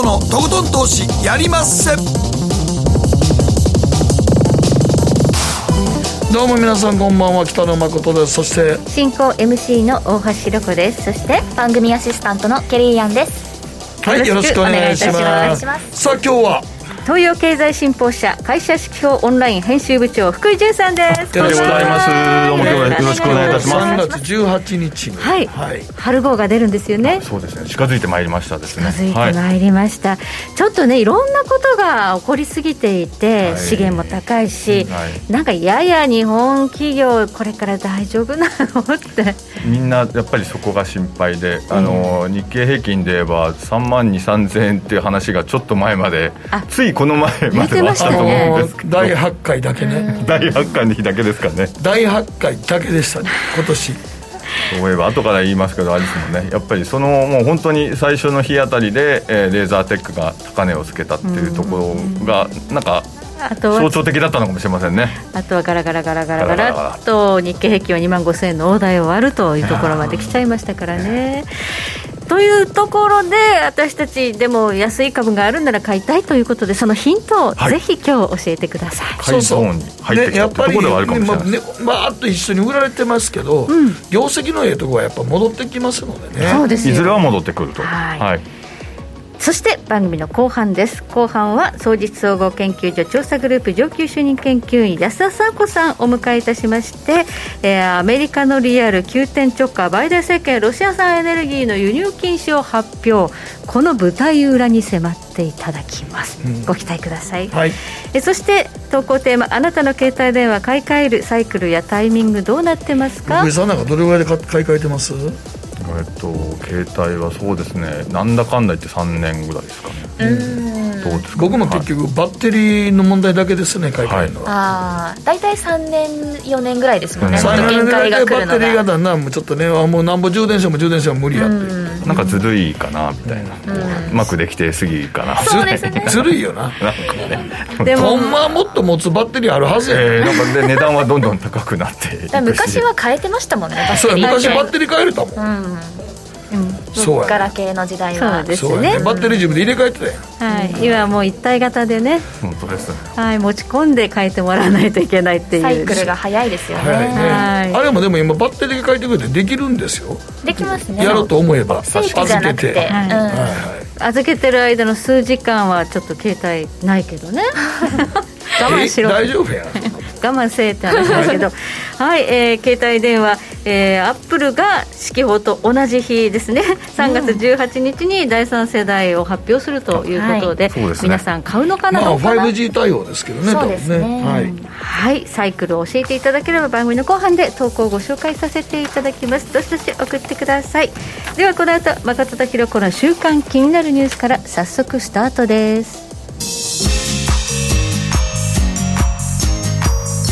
誠のとことん投資やりまっせ。どうも皆さんこんばんは北野誠です。そして進行 MC の大橋ろ子です。そして番組アシスタントのケリーアンです。はいよろしくお願いします。さあ今日は東洋経済新報社会社指標オンライン編集部長福井潤さんです。よろしくお願いします。どうも今日はよろしくお願いいたします。3月18日に。はい、はい、春号が出るんですよね。そうですね。近づいてまいりましたですね。近づいてまいりました、はい、ちょっとねいろんなことが起こりすぎていて、はい、資源も高いし、はい、なんかやや日本企業これから大丈夫なのって。みんなやっぱりそこが心配で、あの、日経平均で言えば3万2 3 0 0円っていう話がちょっと前までついこの前まではあったと思うんですけど、第8回だけね。第8回の日だけですかね。第8回だけでしたね。今年。そういえば後から言いますけどあれですもんね。やっぱりそのもう本当に最初の日あたりで、えー、レーザーテックが高値をつけたっていうところがなんか象徴的だったのかもしれませんね。あとはガラガラガラガラガラと日経平均は2万5000円の大台を割るというところまで来ちゃいましたからね。というところで私たちでも安い株があるなら買いたいということでそのヒントをぜひ今日教えてください、そうそう。に入ってきたところではあるかもしれない、ね、まあ、と一緒に売られてますけど、うん、業績のええところはやっぱ戻ってきますのでね。そうですいずれは戻ってくると。はい、はいそして番組の後半です。後半は総実総合研究所調査グループ上級主任研究員安田佐子さんお迎えいたしまして、えー、アメリカのリアル急転直下バイデン政権ロシア産エネルギーの輸入禁止を発表。この舞台裏に迫っていただきます、うん、ご期待ください、はい、えそして投稿テーマあなたの携帯電話買い替えるサイクルやタイミングどうなってますか？福井さんなんかどれぐらいで買い替えてます？えっと携帯はそうですねなんだかんだ言って3年ぐらいですかね。僕も結局、バッテリーの問題だけですね買い替えるのは、ああ大体3年4年ぐらいですもんね、3年。ぐらいでバッテリーがだんだんちょっとねもうなんぼ充電しても充電しても無理やって、なんかずるいかなみたいな、うまくできてすぎかなそうですね。ずるいよな。なんかね。でも。ほんまはもっと持つバッテリーあるはずや、えー、なんかで値段はどんどん高くなって昔は変えてましたもんねそう昔バッテリー変えれたもん、うんそうガラケーの時代はそうですね、ね、バッテリー自分で入れ替えてたはい、今もう一体型でね。本当です。はい。持ち込んで変えてもらわないといけないっていう。サイクルが早いですよね。ね、はい、あれもでも今バッテリー変えてくれてできるんですよ。できますね。やろうと思えば預けて、はい。はい。はい、預けてる間の数時間はちょっと携帯ないけどね。我慢しろ大丈夫や我慢せえって話ですけど はい、えー、携帯電話、えー、アップルが指揮法と同じ日ですね。3月18日に第3世代を発表するということでうん。はい、皆さん買うのかな、まあ、5G 対応ですけどねそうですね、ね、はい、はい、サイクルを教えていただければ番組の後半で投稿をご紹介させていただきます。どしどし送ってください。ではこの後誠とひろ子の週刊気になるニュースから早速スタートです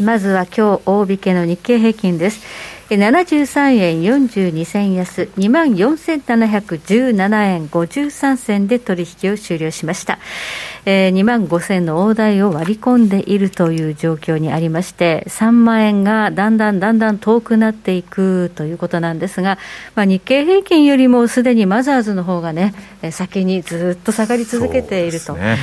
まずは今日大引けの日経平均です。73円42銭安、2万4717円53銭で取引を終了しました。えー、2万5000の大台を割り込んでいるという状況にありまして、3万円がだんだんだんだん遠くなっていくということなんですが、まあ、日経平均よりもすでにマザーズの方がね、先にずっと下がり続けていると。ね、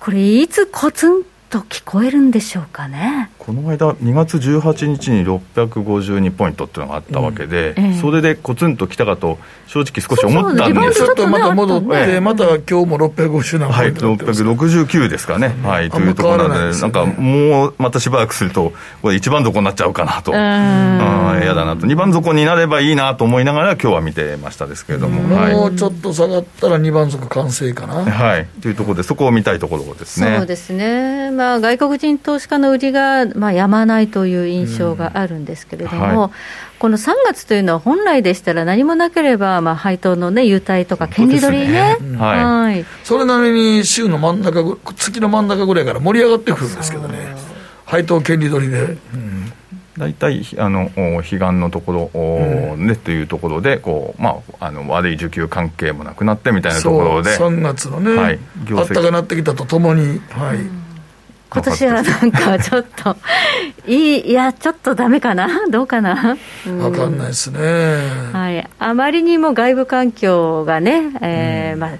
これいつコツンと聞こえるんでしょうかねこの間、2月18日に652ポイントっていうのがあったわけで、うんええ、それでコツンときたかと、正直少し思ったんですちょっとまた戻って、また今日も650何ポイントはい、669ですかね、はい、というところなので、なんかもうまたしばらくすると、これ、一番底になっちゃうかなと、嫌だなと、2番底になればいいなと思いながら、今日は見てましたですけれども、もうちょっと下がったら2番底完成かな。はい、というところで、そこを見たいところですね。そうですね。まあ、外国人投資家の売りが、まあ、やまないという印象があるんですけれども、はい、この3月というのは、本来でしたら何もなければ、まあ、配当の、ね、優待とか、権利取りね、ね。はい、それなりに週の真ん中、月の真ん中ぐらいから盛り上がってくるんですけどね、配当権利取りで。うん。大体あの彼岸のところね、というところでこう、まあ、あの悪い需給関係もなくなってみたいなところで。3月のね、はい、あったかなってきたとともに、はい、今年はなんかちょっといいいやちょっとだめかな？どうかな？分かんないですね、はい、あまりにも外部環境がね、えー、まあ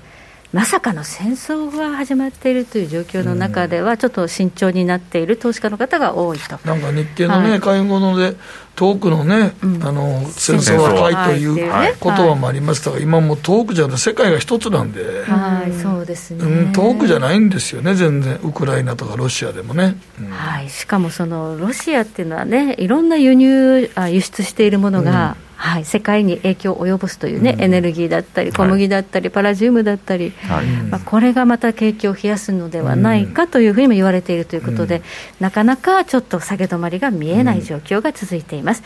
まさかの戦争が始まっているという状況の中では、ちょっと慎重になっている投資家の方が多いと。なんか日経のね、はい、会合ので、遠くのね、うん、あの戦争は。深いという言葉もありましたが、はい、今も遠くじゃなくて、世界が一つなんで、はい、そうですね、うん、遠くじゃないんですよね、全然、ウクライナとかロシアでもね。うん、はい、しかもそのロシアっていうのはね、いろんな輸入、あ輸出しているものが、はい、世界に影響を及ぼすというね、うん、エネルギーだったり、小麦だったり、はい、パラジウムだったり、はい、まあ、これがまた景気を冷やすのではないかというふうにも言われているということで、うん、なかなかちょっと下げ止まりが見えない状況が続いています。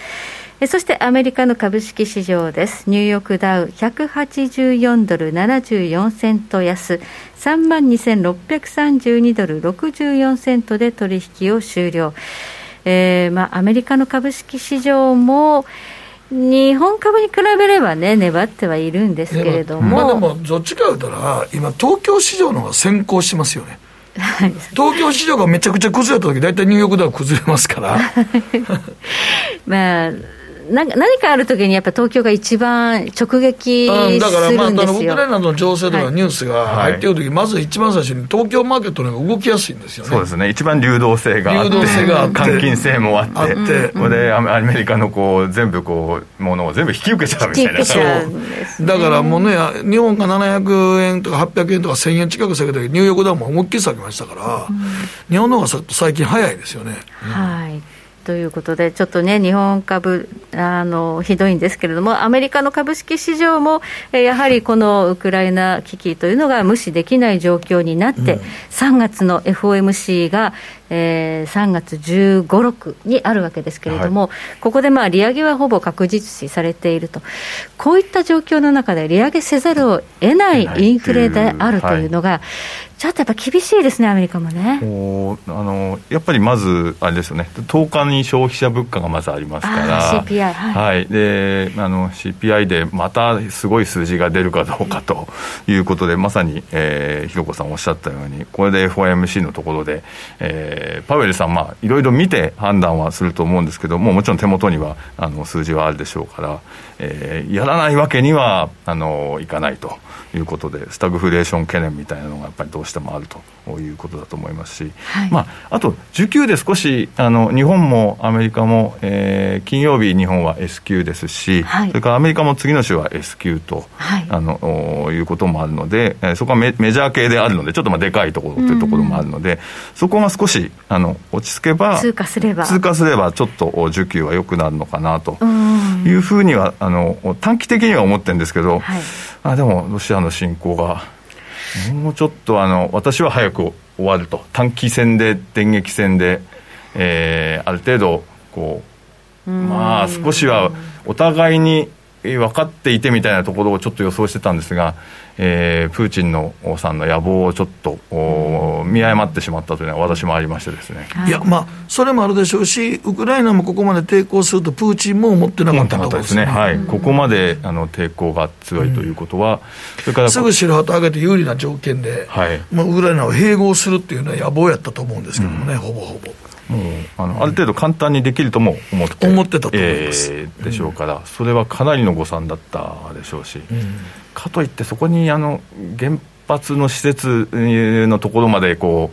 うん、そしてアメリカの株式市場です。ニューヨークダウ184ドル74セント安、3万2632ドル64セントで取引を終了。えーまあ、アメリカの株式市場も、日本株に比べればね、粘ってはいるんですけれども、まあ、でも、どっちか言うたら、今、東京市場の方が先行しますよね。東京市場がめちゃくちゃ崩れた時大体ニューヨークダウ崩れますから。まあな何かあるときに、やっぱ東京が一番直撃するんですよ、だから、まあ、あのウクライナの情勢とかニュースが入っているとき、はい、まず一番最初に東京マーケットの方が動きやすいんですよね。そうですね、一番流動性があって、流動性があって換金性もあって、あってこれでアメリカのこう全部こう、ものを全部引き受けちゃうみたいな。そう。だからもうね、日本が700円とか800円とか1000円近く下げたけど、ニューヨークダウンも思いっきり下げましたから、うん、日本の方が最近早いですよね。はいということで、ちょっとね、日本株あの、ひどいんですけれども、アメリカの株式市場も、えやはりこのウクライナ危機というのが無視できない状況になって、うん、3月の FOMC が、えー、3月15、6にあるわけですけれども、はい、ここでまあ利上げはほぼ確実視されていると、こういった状況の中で利上げせざるを得ないインフレであるというのが、ちょっとやっぱ厳しいですね、アメリカもね。あのやっぱりまず、あれですよね、10日に消費者物価がまずありますから、CPI、はい、はい、であの CPI でまたすごい数字が出るかどうかということで、まさに、えー、ひろこさんおっしゃったように、これで FOMC のところで、えーえー、パウエルさん、まあ、いろいろ見て判断はすると思うんですけども、もちろん手元にはあの数字はあるでしょうから、えー、やらないわけにはあのいかないということで、スタグフレーション懸念みたいなのがやっぱりどうしてもあるということだと思いますし、はい、まあ、あと、需給で少しあの日本もアメリカも、えー、金曜日、日本は S q ですし、はい、それからアメリカも次の週は S q と、はい、あのいうこともあるので、えー、そこはメメジャー系であるので、ちょっとまあでかいところというところもあるので、そこが少しあの落ち着けば、通過すれば、通過すればちょっと需給は良くなるのかなというふうには、あの短期的には思ってるんですけど、はい、あでもロシアの侵攻が、もうちょっとあの私は早く終わると、短期戦で、電撃戦で、えー、ある程度こう、まあ、少しはお互いに分かっていてみたいなところをちょっと予想してたんですが、えー、プーチンのさんの野望をちょっと見誤ってしまったというのは私もありましてですね、い、やまあそれもあるでしょうしウクライナもここまで抵抗するとプーチンも思ってなかったですね、はい、ここまであの抵抗が強いということは、うん、それからすぐ白旗上げて有利な条件で、はい。まあ、ウクライナを併合するっていうのは野望やったと思うんですけどもね、うん、ほぼほぼ。あのある程度簡単にできるとも思って,、思ってたと思います、えー、でしょうから、それはかなりの誤算だったでしょうし、うん、かといってそこにあの原発の施設のところまでこ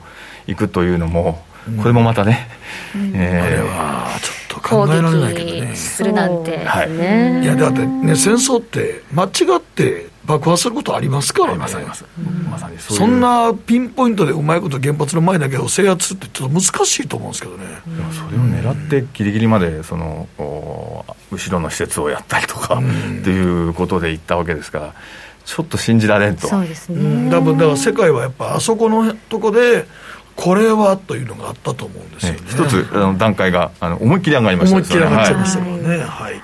う行くというのも、これもまたね、うん、えー、あれはちょっと考えられないけどね。するなんて、はい、いやだってね戦争って間違って爆破することありますからね、まさにそそんなピンポイントでうまいこと原発の前だけを制圧ってちょっと難しいと思うんですけどね、それを狙ってぎりぎりまでその後ろの施設をやったりとか、っていうことで行ったわけですからちょっと信じられんと。そうですね、多分だから世界はやっぱあそこのとこでこれはというのがあったと思うんですよね。一つあの段階があの思いっきり上がりました、ね、思いっきり上がっちゃいましたもんね。はい、はい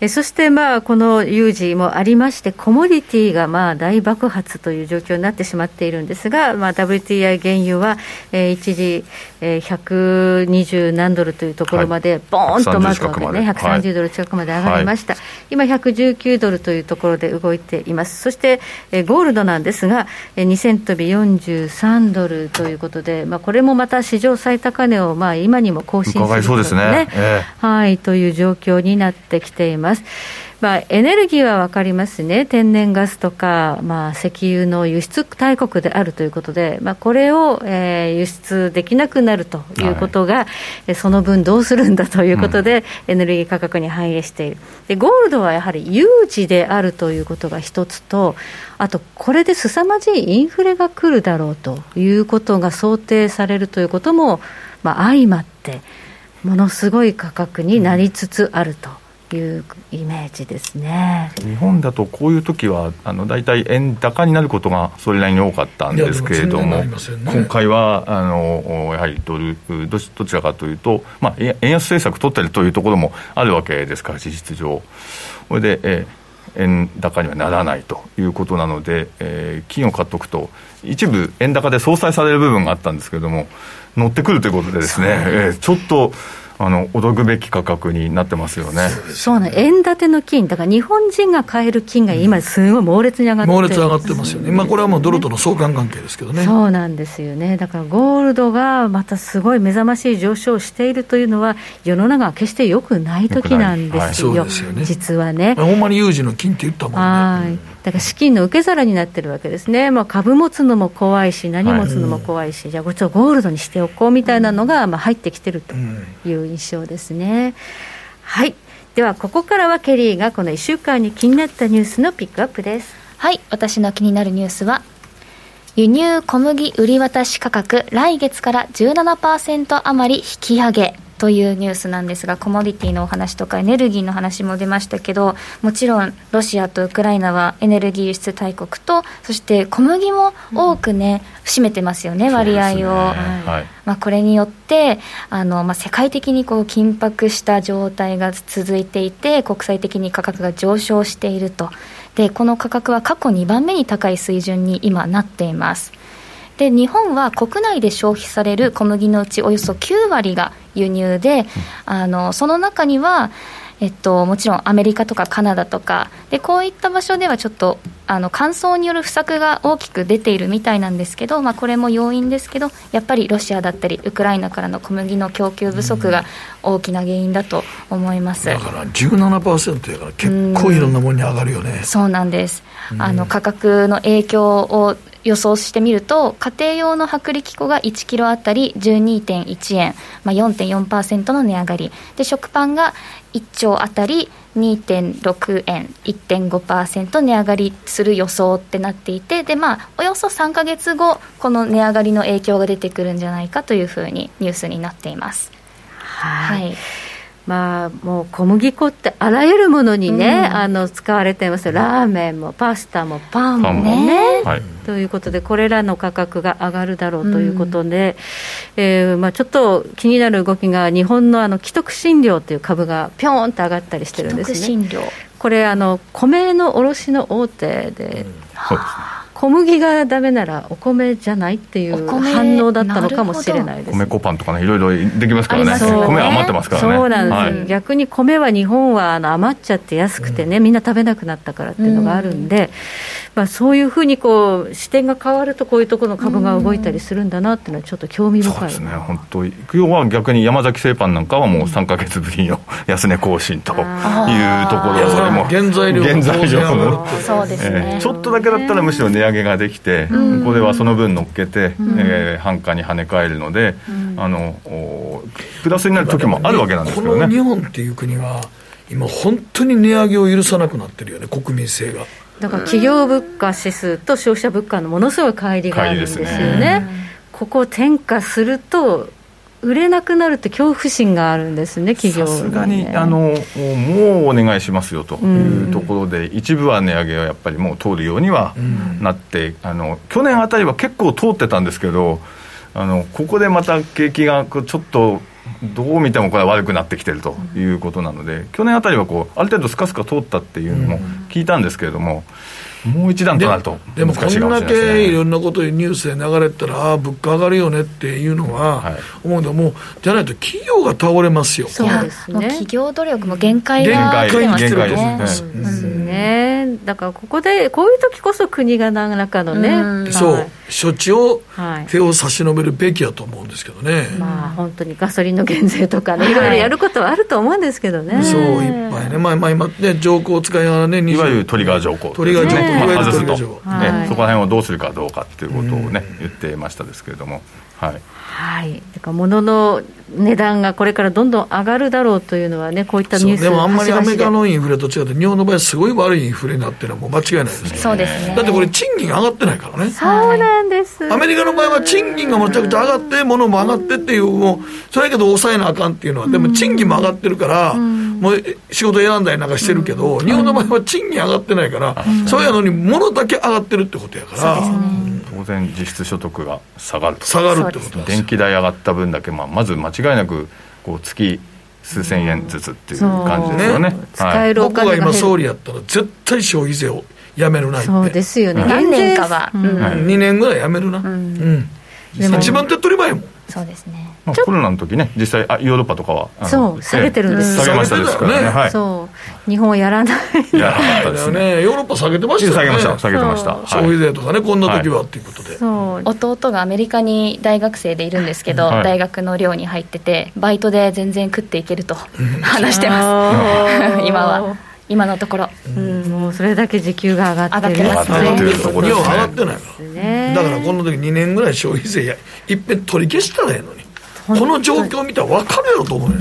えそしてまあこの有事もありまして、コモディティがまあ大爆発という状況になってしまっているんですが、まあ、WTI 原油は、えー、一時、えー、120何ドルというところまで、ボーンとまずはね、130ドル近くまで上がりました、はい、今、119ドルというところで動いています、そして、えー、ゴールドなんですが、えー、2000飛び43ドルということで、まあ、これもまた史上最高値をまあ今にも更新するそうですね、えー、はい、という状況になってきています。まあ、エネルギーは分かりますね、天然ガスとか、まあ、石油の輸出大国であるということで、まあ、これを、えー、輸出できなくなるということが、はい、その分どうするんだということで、うん、エネルギー価格に反映している。で、ゴールドはやはり有事であるということが一つと、あと、これで凄まじいインフレが来るだろうということが想定されるということも、まあ、相まって、ものすごい価格になりつつあると。いうイメージですね日本だとこういう時はあの大体円高になることがそれなりに多かったんですけれども、ね、今回はあのやはりドルどどちらかというと、まあ、円安政策取ってるというところもあるわけですから事実上。これで、え円高にはならないということなので、えー、金を買っておくと、一部円高で相殺される部分があったんですけれども、乗ってくるということでですね、えー、ちょっと。あの驚くべき価格になってますよね。そうね、円建ての金、だから日本人が買える金が今、すごい猛烈に上がって猛烈上がってますよね、まあ、これはもうドルとの相関関係ですけどね。そうなんですよね、だからゴールドがまたすごい目覚ましい上昇をしているというのは、世の中は決してよくない時なんですよ、はい、すよね、実はね。ほんまに有事の金って言ったもんね。はい。だから資金の受け皿になってるわけですね、まあ、株持つのも怖いし、何持つのも怖いし、はい、じゃあ、こっちをゴールドにしておこうみたいなのが、まあ、入ってきてるという印象ですね。はい。ではここからはケリーがこの1週間に気になったニュースのピックアップです。はい。私の気になるニュースは輸入小麦売り渡し価格来月から17%余り引き上げ。というニュースなんですが、コモディティのお話とかエネルギーの話も出ましたけど、もちろんロシアとウクライナはエネルギー輸出大国と、そして小麦も多くね、うん、占めてますよね、割合を。ねはい、まあ、これによってあの、まあ、世界的にこう緊迫した状態が続いていて、国際的に価格が上昇していると。でこの価格は過去2番目に高い水準に今なっています。で日本は国内で消費される小麦のうちおよそ9割が輸入で、うん、あのその中にはえっと、もちろんアメリカとかカナダとか。でこういった場所ではちょっとあの乾燥による不作が大きく出ているみたいなんですけど、まあ、これも要因ですけどやっぱりロシアだったりウクライナからの小麦の供給不足が大きな原因だと思います。だから17%やから結構いろんなものに上がるよね。そうなんです。あの価格の影響を予想してみると家庭用の薄力粉が1キロあたり12.1円、まあ、4.4%の値上がり。で食パンが1兆あたり2.6円1.5%値上がりする予想ってなっていてで、まあ、およそ3か月後この値上がりの影響が出てくるんじゃないかというふうにニュースになっています。はい、はいまあ、もう小麦粉ってあらゆるものにね、うん、あの使われています。ラーメンもパスタもパンもね。はい、ということで、これらの価格が上がるだろうということで、うん、えー、まあ、ちょっと気になる動きが、日本のあの既得診療という株がぴょんと上がったりしてるんですね。これあの米の卸の大手で、うん、そうですね小麦がダメならお米じゃないっていう反応だったのかもしれないです。米粉パンとかねいろいろできますからね。米余ってますからね。そうなんです、はい、逆に米は日本はあの余っちゃって安くてね、うん、みんな食べなくなったからっていうのがあるんで、うん、まあ、そういうふうにこう視点が変わるとこういうところの株が動いたりするんだなっていうのはちょっと興味深い、そうですね。本当要は逆に山崎製パンなんかはもう3か月ぶりの 安値更新というところでも原材料原材料も。そうですね、えー、ちょっとだけだったらむしろ値上げげができて、うん、ここではその分乗っけて、うん、えー、繁華に跳ね返るので、うん、あのプラスになる時もあるわけなんですけどね。日本っていう国は今本当に値上げを許さなくなってるよね国民性が。だから企業物価指数と消費者物価のものすごい乖離があるんですよね、ね、ここを転嫁すると売れなくなるって恐怖心があるんですね、企業、ね、さすがにあのもうお願いしますよというところで、うん、一部は値上げはやっぱりもう通るようにはなって、うん、あの去年あたりは結構通ってたんですけど、あのここでまた景気がちょっとどう見てもこれは悪くなってきてるということなので、去年あたりはこうある程度スカスカ通ったっていうのも聞いたんですけれども、もう一段となると。でもこんだけいろんなことにニュースで流れたら、ああ、物価上がるよねっていうのは、思うけど、もうじゃないと企業が倒れますよ、そうですね、企業努力も限界が限界限界ですね、だからここで、こういう時こそ国が何らかのね、そう、処置を手を差し伸べるべきやと思うんですけどね、まあ、本当にガソリンの減税とかね、い。ろいろやることはあると思うんですけどね。そういっぱいね、まあ、まあ今ね、条項を使いながらね、いわゆるトリガー条項、トリガー条項、まあ、外すと、ね、そこら辺をどうするかどうかっていうことをね、言ってましたですけれども。はい、はい、だから物の値段がこれからどんどん上がるだろうというのはね、こういったニュースでもあんまりアメリカのインフレと違って、日本の場合、すごい悪いインフレになってるのはもう間違いないですね。そうですねだってこれ、賃金が上がってないからね。そうなんです。アメリカの場合は賃金がむちゃくちゃ上がって、物も上がってっていう、もう、それやけど抑えなあかんっていうのは、でも賃金も上がってるから、もう仕事選んだりなんかしてるけど、日本の場合は賃金上がってないから、そうやのに物だけ上がってるってことやから。当然実質所得が下がる下がるってことです電気代上がった分だけ、まあ、まず間違いなくこう月数千円ずつっていう感じですよね、ね。使えるお金が僕が今総理やったら絶対消費税をやめるなって。そうですよね、何年かは、うん、2年ぐらいやめるな、うん、うん。一番手っ取り早いもん。そうですね、まあ、コロナの時ね実際あヨーロッパとかはそう下げてるんです、下げましたですからね、はい、そう。日本はやらない。やらなかったですね。ヨーロッパ下げてましたよね。下げました下げてました。消費税とかねこんな時はっていうことで、そう。弟がアメリカに大学生でいるんですけど、大学の寮に入っててバイトで全然食っていけると話してます。今は。今のところ、うん、もうそれだけ時給が上がってる。上がってる日本上がってないから、だからこの時2年ぐらい消費税やいっぺん取り消したらええのにこの状況を見たら分かるやろと思うよ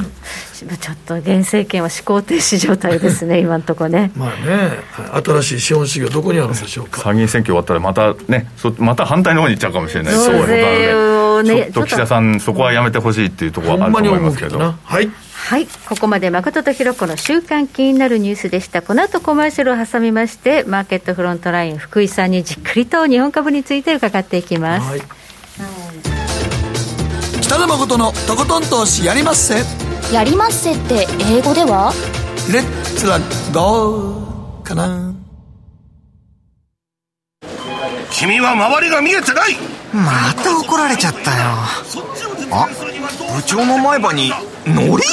ちょっと現政権は思考停止状態ですね、今のところね。まあね、新しい資本主義はどこにあるんでしょうか。参議院選挙終わったら、またね、そまた反対の方に行っちゃうかもしれないそういうね、ちょっと岸田さん、そこはやめてほしいっていうところはあると思いますけど。はい。はい、ここまで誠とひろ子の週刊気になるニュースでした。この後コマーシャルを挟みまして、マーケットフロントライン福井さんにじっくりと日本株について伺っていきます。はい、北野誠のとことん投資やりまっせ。やりまっせって英語では？レッツラゴーかな。君は周りが見えてない。また怒られちゃったよ。あ部長の前歯にノリ？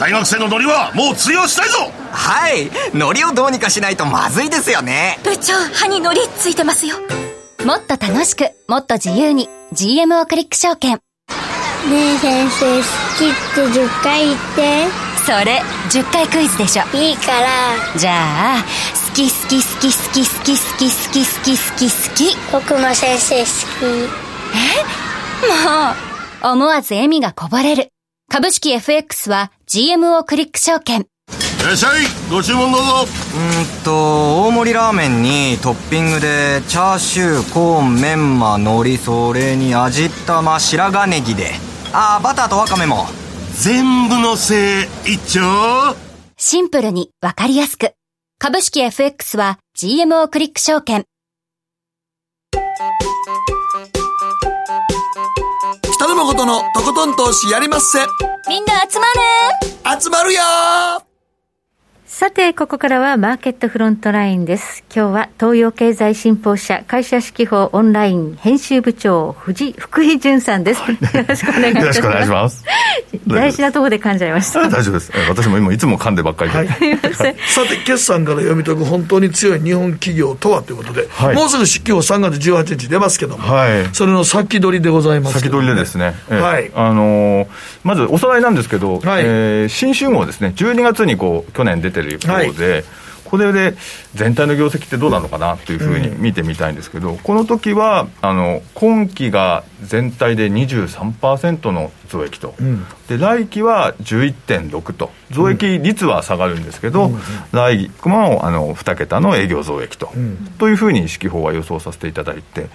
大学生のノリはもう通用したいぞ。はいノリをどうにかしないとまずいですよね。部長歯にノリついてますよ。もっと楽しくもっと自由に GMO クリック証券ねえ先生好きって10回言って。それ10回クイズでしょ。いいから。じゃあ好き好き好き好き好き好き好き好き好き好き僕も先生好き。え？もう。思わず笑みがこぼれる。株式 FX は GMO クリック証券。いらっしゃい。ご注文どうぞ。うんと大盛りラーメンにトッピングでチャーシューコーンメンマ海苔それに味玉白髪ネギで。ああバターとワカメも。全部のせい一丁。シンプルにわかりやすく。株式 FX は GMO クリック証券。北野誠のとことん投資やりまっせ。みんな集まる。集まるよさて、ここからはマーケットフロントラインです。今日は東洋経済新報社会社指揮法オンライン編集部長、藤福井淳さんです。よろしくお願いします。よろしくお願いします。大事なところで噛んじゃいました。大丈夫です。私も今いつも噛んでばっかりで。はい、さて、決算から読み解く本当に強い日本企業とはということで、はい、もうすぐ指揮法3月18日出ますけども、はい、それの先取りでございます、ね、先取りでですね。はい。あのー、まずおさらいなんですけど、はい、えー、新集合ですね、12月にこう、去年出てるようで、はい。これで全体の業績ってどうなのかなというふうに見てみたいんですけど、うん、この時はあの今期が全体で23%の増益と、うん、で来期は11.6と。増益率は下がるんですけど、うん、来期もあの2桁の営業増益と、うん、というふうに指揮法は予想させていただいて。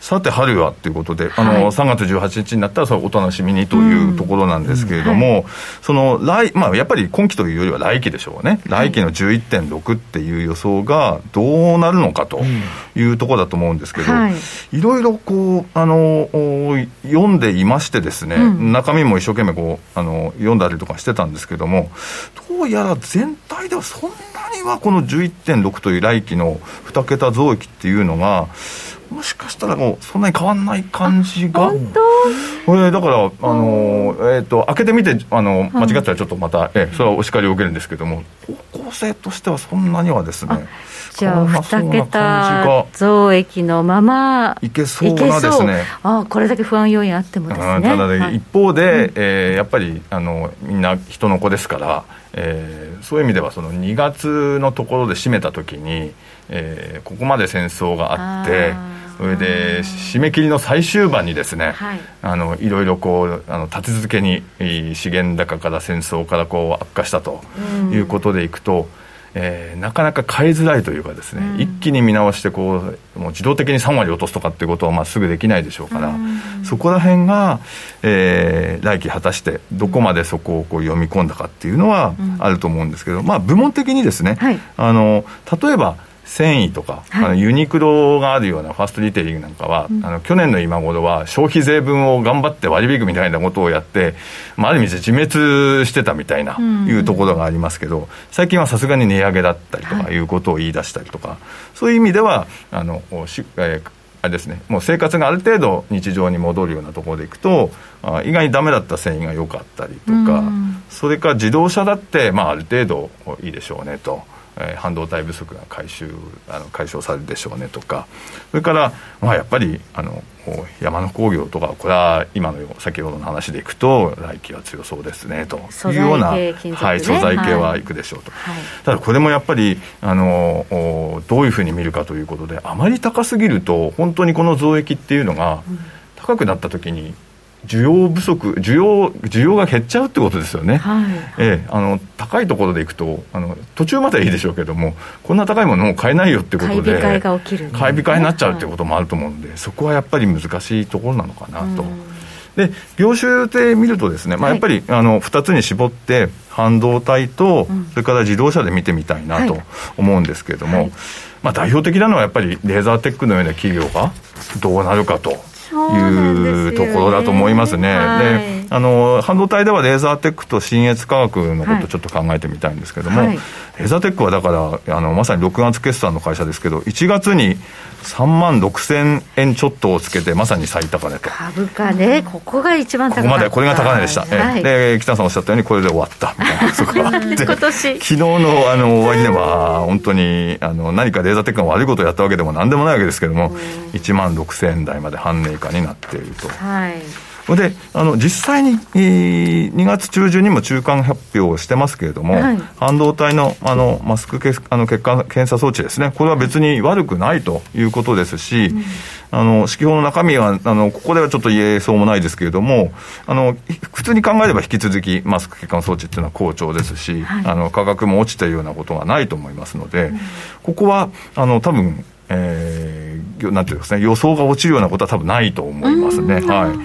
さて春はということで、あの、はい、3月18日になったらそれお楽しみにというところなんですけれども、はい、その来、まあ、やっぱり今期というよりは来期でしょうね。来期の11.6っていう予想がどうなるのかというところだと思うんですけど、はい、いろいろこうあの読んでいましてですね、中身も一生懸命こうあの読んだりとかしてたんですけどもどうやら全体ではそんなにはこの11.6という来期の2桁増益っていうのがもしかしたらもうそんなに変わんない感じが。これだからあの、えーと、開けてみてあの間違ったらちょっとまた、えそれはお叱りを受けるんですけども。方向性としてはそんなにはですねじゃあ2桁増益のままいけそうなですね。あこれだけ不安要因あってもですね。ただ一方で、うん、えー、やっぱりあのみんな人の子ですからえー、そういう意味ではその2月のところで締めた時に、えー、ここまで戦争があってそれで締め切りの最終盤にですね、はい、あのいろいろこうあの立て続けに資源高から戦争からこう悪化したということでいくと、えー、なかなか変えづらいというかですね、うん、一気に見直してこうもう自動的に3割落とすとかっていうことはまあすぐできないでしょうから、うん、そこら辺が、えー、来期果たしてどこまでそこをこう読み込んだかっていうのはあると思うんですけど、まあ部門的にですね、はい、あの例えば繊維とか、はい、あのユニクロがあるようなファーストリテイリングなんかは、うん、あの去年の今頃は消費税分を頑張って割り引くみたいなことをやって、まあ、ある意味で自滅してたみたいな、いうところがありますけど最近はさすがに値上げだったりとかい。うことを言い出したりとか、はい、そういう意味ではあのし、えーあれですね、もう生活がある程度日常に戻るようなところでいくとあ意外にダメだった繊維が良かったりとか、それから自動車だって、まあ、ある程度いいでしょうねと。えー、半導体不足が回収あの解消されるでしょうねとか。それから、まあ、やっぱりあの山の工業とかこれは今の先ほどの話でいくと来期は強そうですねというような、ね、はい、素材系はい。くでしょうと、はい、ただこれもやっぱりあのどういうふうに見るかということであまり高すぎると本当にこの増益っていうのが高くなった時に需要不足需要需要が減っちゃうってことですよね、はい、ええ、あの高いところでいくとあの途中まではいいでしょうけどもこんな高いものも買えないよってことで買い控えが起きる、ね、買い控えになっちゃうってこともあると思うんで、はい、そこはやっぱり難しいところなのかなと。で業種で見るとですね、まあ、やっぱり、はい、あの2つに絞って半導体と、それから自動車で見てみたいなと思うんですけれども、まあ、代表的なのはやっぱりレーザーテックのような企業がどうなるかというところだと思いますね。であの半導体ではレーザーテックと信越科学のことをちょっと考えてみたいんですけども、はい、レーザーテックはだからあのまさに6月決算の会社ですけど1月に3万6000円ちょっとをつけてまさに最高値と。株価ねここが一番高値ここまでこれが高値でした、はい、で北さんおっしゃったようにこれで終わった。みたいな。そこは今年。昨日のあの終値は本当にあの何かレーザーテックが悪いことをやったわけでも何でもないわけですけども1万6000円台まで半値以下になっていると。はいであの実際に、えー、2月中旬にも中間発表をしてますけれども、はい、半導体のあのマスクけあの血管検査装置ですね、これは別に悪くないということですし、うん、あの指揮法の中身はあの、ここではちょっと言えそうもないですけれども、あの普通に考えれば引き続きマスク血管装置っていうのは好調ですし、はい、あの価格も落ちているようなことはないと思いますので、うん、ここはあの多分えー、なんていうんですね、予想が落ちるようなことは多分ないと思いますね。はい。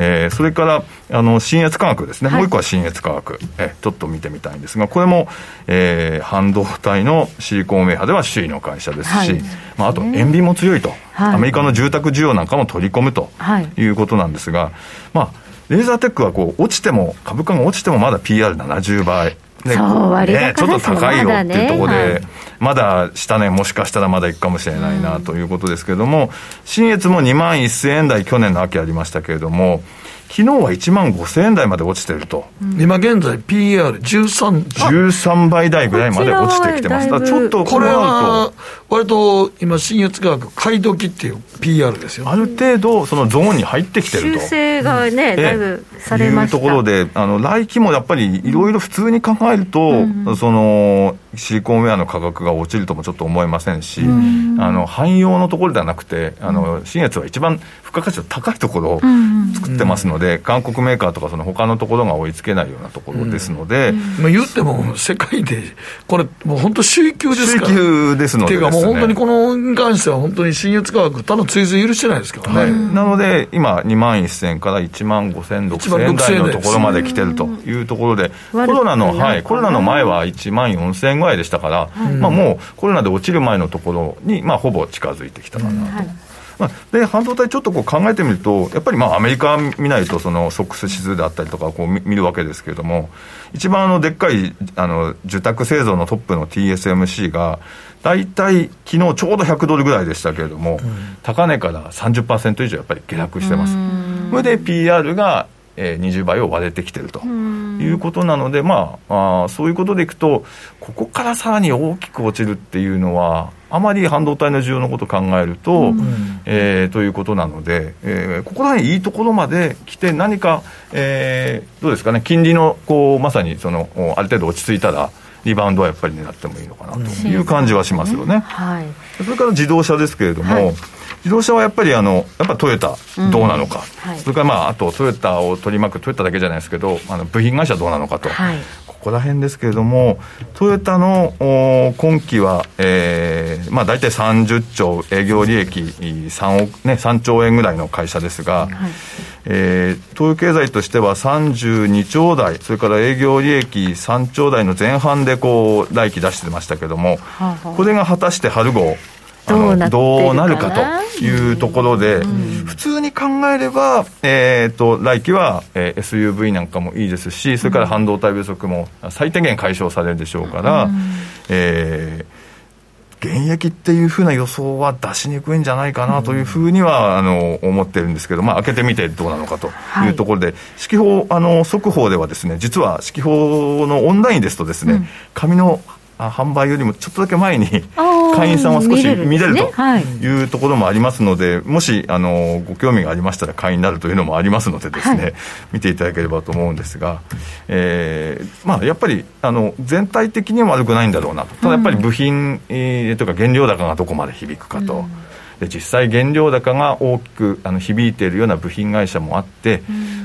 えー、それから、あの、新越科学ですね。はい、もう一個は新越科学。えちょっと見てみたいんですが、これも、えー、半導体のシリコンウェハでは首位の会社ですし、はい、まあ、あと、塩ビも強いと、はい、アメリカの住宅需要なんかも取り込むということなんですが、まあ、レーザーテックはこう落ちても、株価が落ちてもまだ PR70 倍。ね、そう割ね、ちょっと高いよっていうところで、まだ下値もしかしたらまだいくかもしれないなということですけれども、新越も2万1000円台、去年の秋ありましたけれども、昨日は1万5000円台まで落ちてると、うん、今現在 PER13 13倍台ぐらいまで落ちてきてます。ちょっとこれは割と今新越価格買い時っていう PR ですよ。ある程度そのゾーンに入ってきてると。修正がね、だいぶされました。いうところであの来期もやっぱりいろいろ普通に考えると、うん、そのシリコンウェアの価格が落ちるともちょっと思えませんし、うん、あの汎用のところではなくてあの新越は一番付加価値の高いところを作ってますので、うん、韓国メーカーとか、その他のところが追いつけないようなところですので、まあ、言っても、世界で、これ、もう本当、首位級ですから、首位級ですので、ね、っていうか、もう本当にこのに関しては、本当に信越価格、ただ追随許してないですからね。はい、なので、今、2万1000から1万5000、6000円台のところまで来てるというところで、コロナの、はい、コロナの前は1万4000円ぐらいでしたから、まあ、もうコロナで落ちる前のところに、まあ、ほぼ近づいてきたかなと。はいまあ、で半導体、ちょっとこう考えてみると、やっぱりまあアメリカ見ないと、そのソックス指数であったりとかこう見るわけですけれども、一番あのでっかいあの受託製造のトップの TSMC が、大体昨日ちょうど100ドルぐらいでしたけれども、うん、高値から30%以上やっぱり下落してます。それで PR がえー、20倍を割れてきてると。いうことなので、まあ、あそういうことでいくと、ここからさらに大きく落ちるっていうのは、あまり半導体の需要のことを考えると、うん、えー、ということなので、えー、ここら辺いいところまで来て、何か、えー、どうですかね、金利のこうまさにそのある程度落ち着いたら、リバウンドはやっぱり狙ってもいいのかなという感じはしますよね。うん、はい、それから自動車ですけれども、はい自動車はやっぱりあのやっぱトヨタどうなのか、うんはい、それからまああとトヨタを取り巻くトヨタだけじゃないですけどあの部品会社どうなのかと、はい、ここら辺ですけれどもトヨタの今期は、えーまあ、大体30兆営業利益 3, 億、ね、3兆円ぐらいの会社ですが、はい。えー、東洋経済としては32兆台、それから営業利益3兆台の前半でこう来期出してましたけども、はあはあ、これが果たして春号、どうなどうなるかというところで、うん、普通に考えれば、えーと、来期は、えー、SUV なんかもいいですし、それから半導体不足も最低限解消されるでしょうから、うん、えー現役っていうふうな予想は出しにくいんじゃないかなというふうには、あの思ってるんですけど、まあ、開けてみてどうなのかというところで、はい、指揮法あの速報ではですね実は指揮法のオンラインですとですね、うん、紙の販売よりもちょっとだけ前に会員さんは少し見れるとい。うところもありますので、もしあのご興味がありましたら会員になるというのもありますのでですね、はい、見ていただければと思うんですが、えーまあ、やっぱりあの全体的には悪くないんだろうなと。ただやっぱり部品、えー、とか原料高がどこまで響くかと。で実際、原料高が大きくあの響いているような部品会社もあって、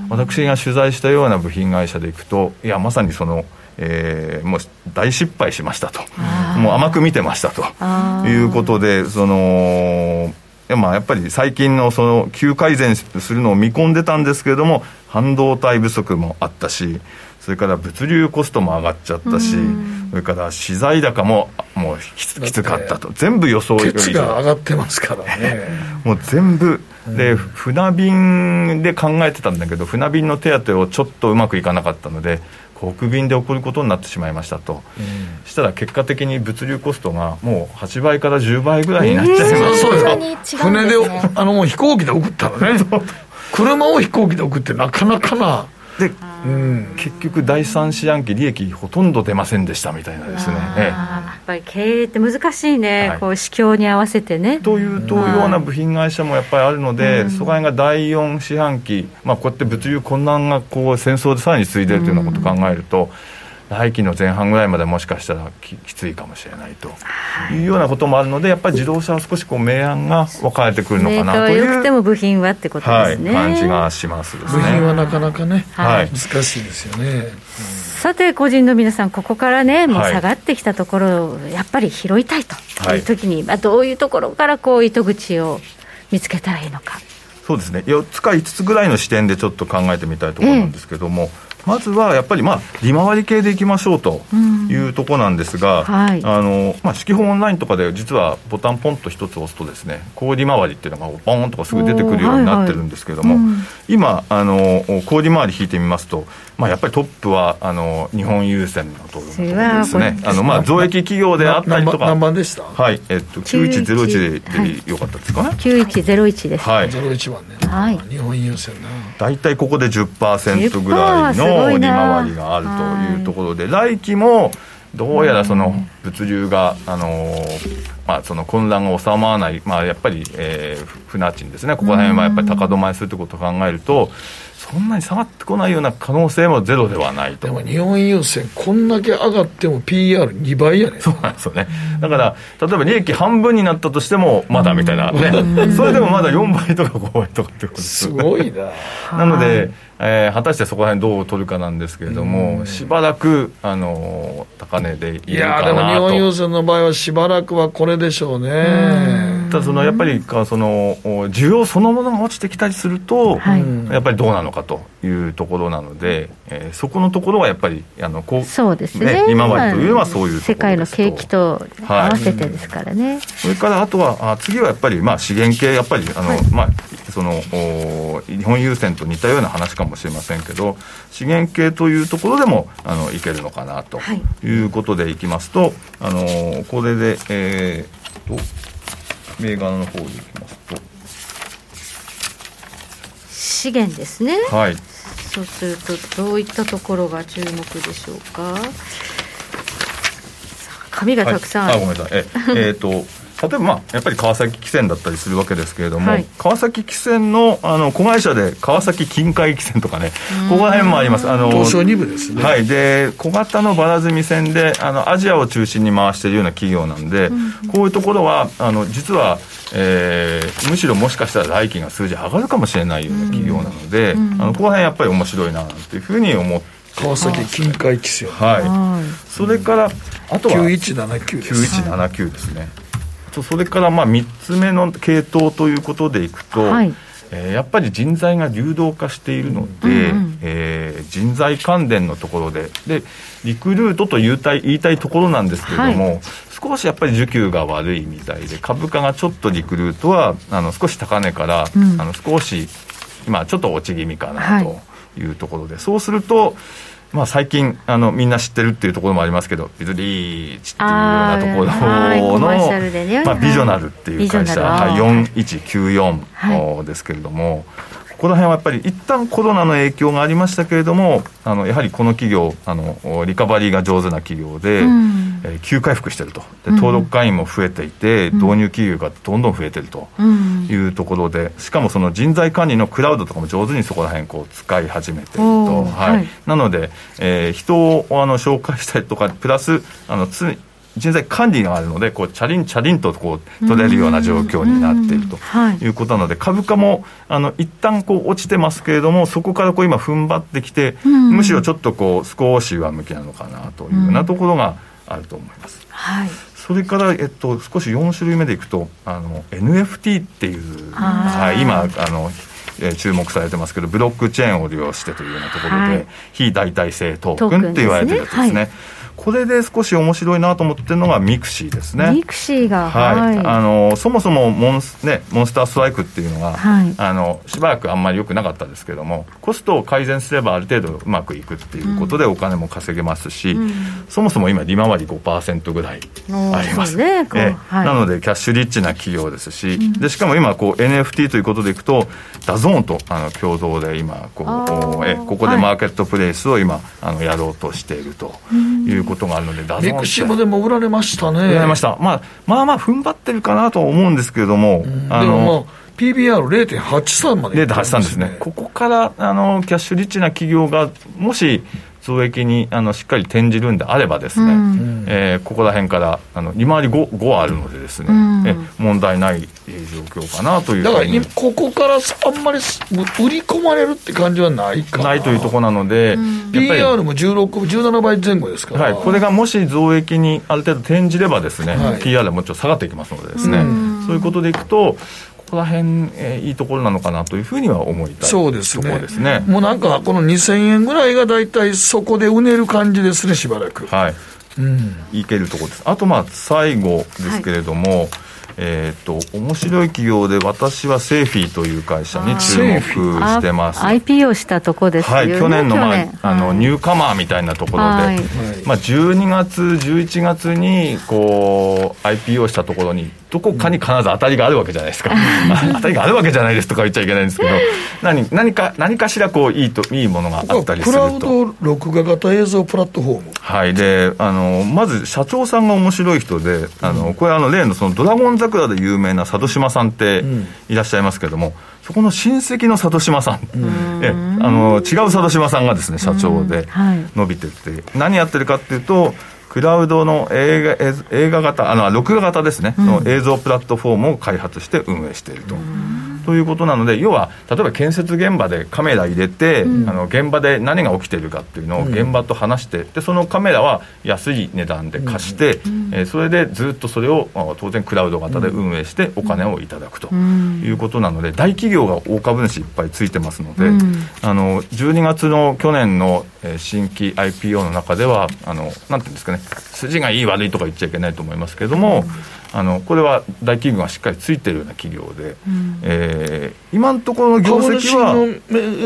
私が取材したような部品会社でいくと、いや、まさにその、えー、もう大失敗しましたと、もう甘く見てましたと。いうことで、そのまあ、やっぱり最近のその急改善するのを見込んでたんですけれども、半導体不足もあったし、それから物流コストも上がっちゃったし、それから資材高ももうきつきつかったと、全部予想よりが上がってますからね。もう全部。で船便で考えてたんだけど船便の手当をちょっとうまくいかなかったので国便で送ることになってしまいましたと、うん、したら結果的に物流コストがもう8倍から10倍ぐらいになっちゃいます、えー、そうです。船で あの飛行機で送ったらね。車を飛行機で送ってなかなかな。で、うん、結局第三四半期利益ほとんど出ませんでしたみたいなですね、やっぱり経営って難しいね、はい、こう市況に合わせてね。というとような部品会社もやっぱりあるので、うん、そこら辺が第四四半期、まあ、こうやって物流困難がこう戦争でさらに続いているというようなことを考えると、うん来期の前半ぐらいまでもしかしたらききついかもしれないと。いうようなこともあるのでやっぱり自動車は少しこう明暗が分かれてくるのかなというよくても部品はってことですね、はい、感じがしますね。部品はなかなかね、はい、難しいですよね、さて個人の皆さんここからねもう下がってきたところをやっぱり拾いたいという時に、まあ、どういうところからこう糸口を見つけたらいいのか。そうですね。4つか5つぐらいの視点でちょっと考えてみたいところなんですけども、ええまずはやっぱり、まあ、利回り系でいきましょうというところなんですが、はい、あのまあ、指揮本オンラインとかで実はボタンポンと一つ押すとですね高利回りっていうのがポンとかすぐ出てくるようになってるんですけれども、はいはいうん、今あの高利回り引いてみますと、まあ、やっぱりトップはあの日本郵船のところですね。あの、まあ、増益企業であったりとか。何番でした？はい、えっと、9101でよかったですかね、はい、9101です、はい、01番ね、はい、日本郵船な大体ここで10%ぐらいの利回りがあるというところで、来期もどうやらその物流が、あのまあ、その混乱が収まらない、まあ、やっぱり、えー、船賃ですね、ここら辺はやっぱり高止まりするということを考えると、そんなに下がってこないような可能性もゼロではないと。でも日本郵船、こんだけ上がっても PR2 倍やね。そうなんですよね、だから例えば利益半分になったとしても、まだみたいなね、それでもまだ4倍とか5倍とかってことです。すごいな。なので、えー果たしてそこら辺どう取るかなんですけれども、しばらく、あのー高値でいるかなでも日本郵と。船の場合はしばらくはこれでしょうね。ただそのやっぱりかそのお需要そのものが落ちてきたりすると、はい。やっぱりどうなのかというところなので、えーそこのところはやっぱりあのこうそうですね。今までというのはそういう世界の景気と合わせてですからね、それからあとは、あ次はやっぱり、まあ、資源系、やっぱりあの、まあ、そのお日本郵船と似たような話かもしれませんけど、資源系というところでもあのいけるのかなということでいきますと、あのこれで、えー、と銘柄の方にいきます資源ですね、と、はい、そうするとどういったところが注目でしょうか。紙がたくさんある、はい。あごめんなさい。ええーと例えば、まあ、やっぱり川崎汽船だったりするわけですけれども、はい川崎汽船のあの子会社で川崎近海汽船とかね、ここら辺もあります。あの東証2部ですね。はい、で小型のばら積み船であのアジアを中心に回しているような企業なんで、こういうところはあの実は、えーむしろもしかしたら来期が数字上がるかもしれないような企業なので、あのここら辺やっぱり面白いななんていうふうに思って。川崎近海汽船。はい、はいそれからあとは9179です。9179ですね、とそれからまあ3つ目の系統ということでいくと、はい。えーやっぱり人材が流動化しているので、えー人材関連のところで。でリクルートと言いたい言いたいところなんですけれども、少しやっぱり需給が悪いみたいで株価がちょっとリクルートはあの少し高値から、うん。あの少し今ちょっと落ち気味かはない。というところで、そうするとまあ、最近あのみんな知ってるっていうところもありますけどビズリーチっていうようなところの、まあ、はい。ビジョナルっていう会社、はい、はい4194、はですけれども、ここら辺はやっぱり一旦コロナの影響がありましたけれども、あのやはりこの企業あの、リカバリーが上手な企業で、うんえー急回復してると。で、うん。登録会員も増えていて、導入企業がどんどん増えてると。うん。いうところで、しかもその人材管理のクラウドとかも上手にそこら辺こう使い始めていると、はい。はい。なので、えー人をあの紹介したりとか、プラスあのつ人材管理があるので、こうチャリンチャリンとこう取れるような状況になっているとはい。いうことなので、株価もあの一旦こう落ちてますけれども、そこからこう今、踏ん張ってきて、うん。むしろちょっとこう少し上向きなのかなというようなところがあると思います。はい。それから、えっと、少し4種類目でいくとあの NFT っていう、はい、今あの、えー注目されてますけどブロックチェーンを利用してというようなところで、はい。非代替性トトークンって言われてるやつですねこれで少し面白いなと思ってるのがミクシーですね。ミクシーがはい。はい。あのそもそもモンス,、ね、モンスターストライクっていうのが、はい。あのしばらくあんまり良くなかったですけどもコストを改善すればある程度うまくいくっていうことでお金も稼げますし、そもそも今利回り5%ぐらいあります。ね。はい。なのでキャッシュリッチな企業ですし、でしかも今こう NFT ということでいくと DAZN とあの共同で今こうえここでマーケットプレイスを今、あのやろうとしているということがあるので、ミクシーもでも売られましたね。やりました、まあ、まあまあ踏ん張ってるかなとは思うんですけれども、あでものもう PBR0.83 までいってます0.83ですね、ここからあのキャッシュリッチな企業が、もし増益にあのしっかり転じるんであれば、ですね、うん。えーここら辺からあの利回り 5, 5あるので、ですね、うん。え問題ないえー状況かなというだからふうに。今ここからあんまり売り込まれるって感じはないかな。ないというところなので、やっぱり PR も16、17倍前後ですから。はい、これがもし増益にある程度転じればですね、はい。PR はもうちょっと下がっていきますのでですね、そういうことでいくと、ここら辺、えーいいところなのかなというふうには思いたいそうですねですね。もうなんかこの2000円ぐらいが大体そこでうねる感じですね、しばらく。はい、いけるところです。あと、まあ、最後ですけれども、えっ、と、面白い企業で、私はセーフィーという会社に注目してます。あ IPO したとこですよね、はい、去年の,、まあ去年。あのはい。ニューカマーみたいなところで、はい。まあ、12月、11月にこう IPO したところに、どこかに必ず当たりがあるわけじゃないですか、当たりがあるわけじゃないですとか言っちゃいけないんですけど、何何か何かしらこういいといいものがあったりすクラウると。ド録画型映像プラットフォーム。はい、であのまず社長さんが面白い人で、あのこれあの例のそのドラゴン桜で有名な佐渡島さんっていらっしゃいますけれども、うん、そこの親戚の佐渡島さん、えあの違う佐渡島さんがですね社長で伸びてって、何やってるかっていうとクラウドの映画映画型あの録画型ですね、の映像プラットフォームを開発して運営していると。ということなので、要は例えば建設現場でカメラ入れて、うん、あの現場で何が起きているかっていうのを現場と話して、でそのカメラは安い値段で貸して、うん、えー、それでずっとそれを当然クラウド型で運営してお金をいただくということなので、大企業が大株主いっぱいついてますので、あの12月の去年の新規 IPO の中ではあのなんていうんですかね筋がいい悪いとか言っちゃいけないと思いますけれども、あのこれは大企業がしっかりついてるような企業で、うん、えー、今のところの業績は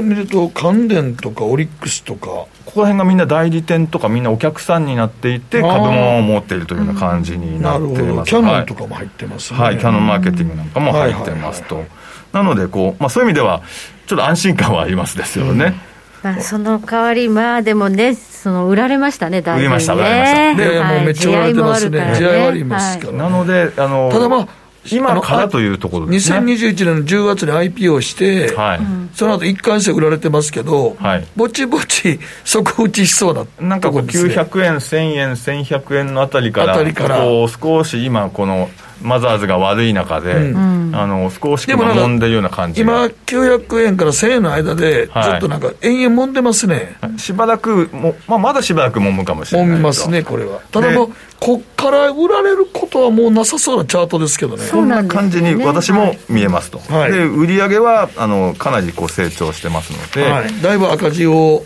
見ると関電とかオリックスとか。ここら辺がみんな代理店とかみんなお客さんになっていて株も持っているというような感じになってます、キャノンとかも入ってますね、はい、キャノンマーケティングなんかも入ってますと、なのでこう、まあ、そういう意味ではちょっと安心感はありますですよね、うんまあ、その代わり、まあでもね、その売られましたね、大変、ね、売りました、売られました。ね、もうめっちゃ売られてますね、地合いありますから、なので、あのただまあ、今からというところですね。2021年の10月に IPO して、はい、その後一貫して売られてますけど、はい、ぼちぼち底打ちしそうな、ね、なんかこう900円、1000円、1100円のあたりから、あたりから。こう少し今、このマザーズが悪い中で、うん、あの少し揉んでるような感じ今、900円から1000円の間で、ちょっとなんか、延々揉んでますね、はい、しばらくも、まあ、まだしばらく揉むかもしれない揉みますね、これは。ただもう、こっから売られることはもうなさそうなチャートですけどね。そんな感じに私も見えますと。はい、で売上はあのかなりこう成長してますので、はい、だいぶ赤字を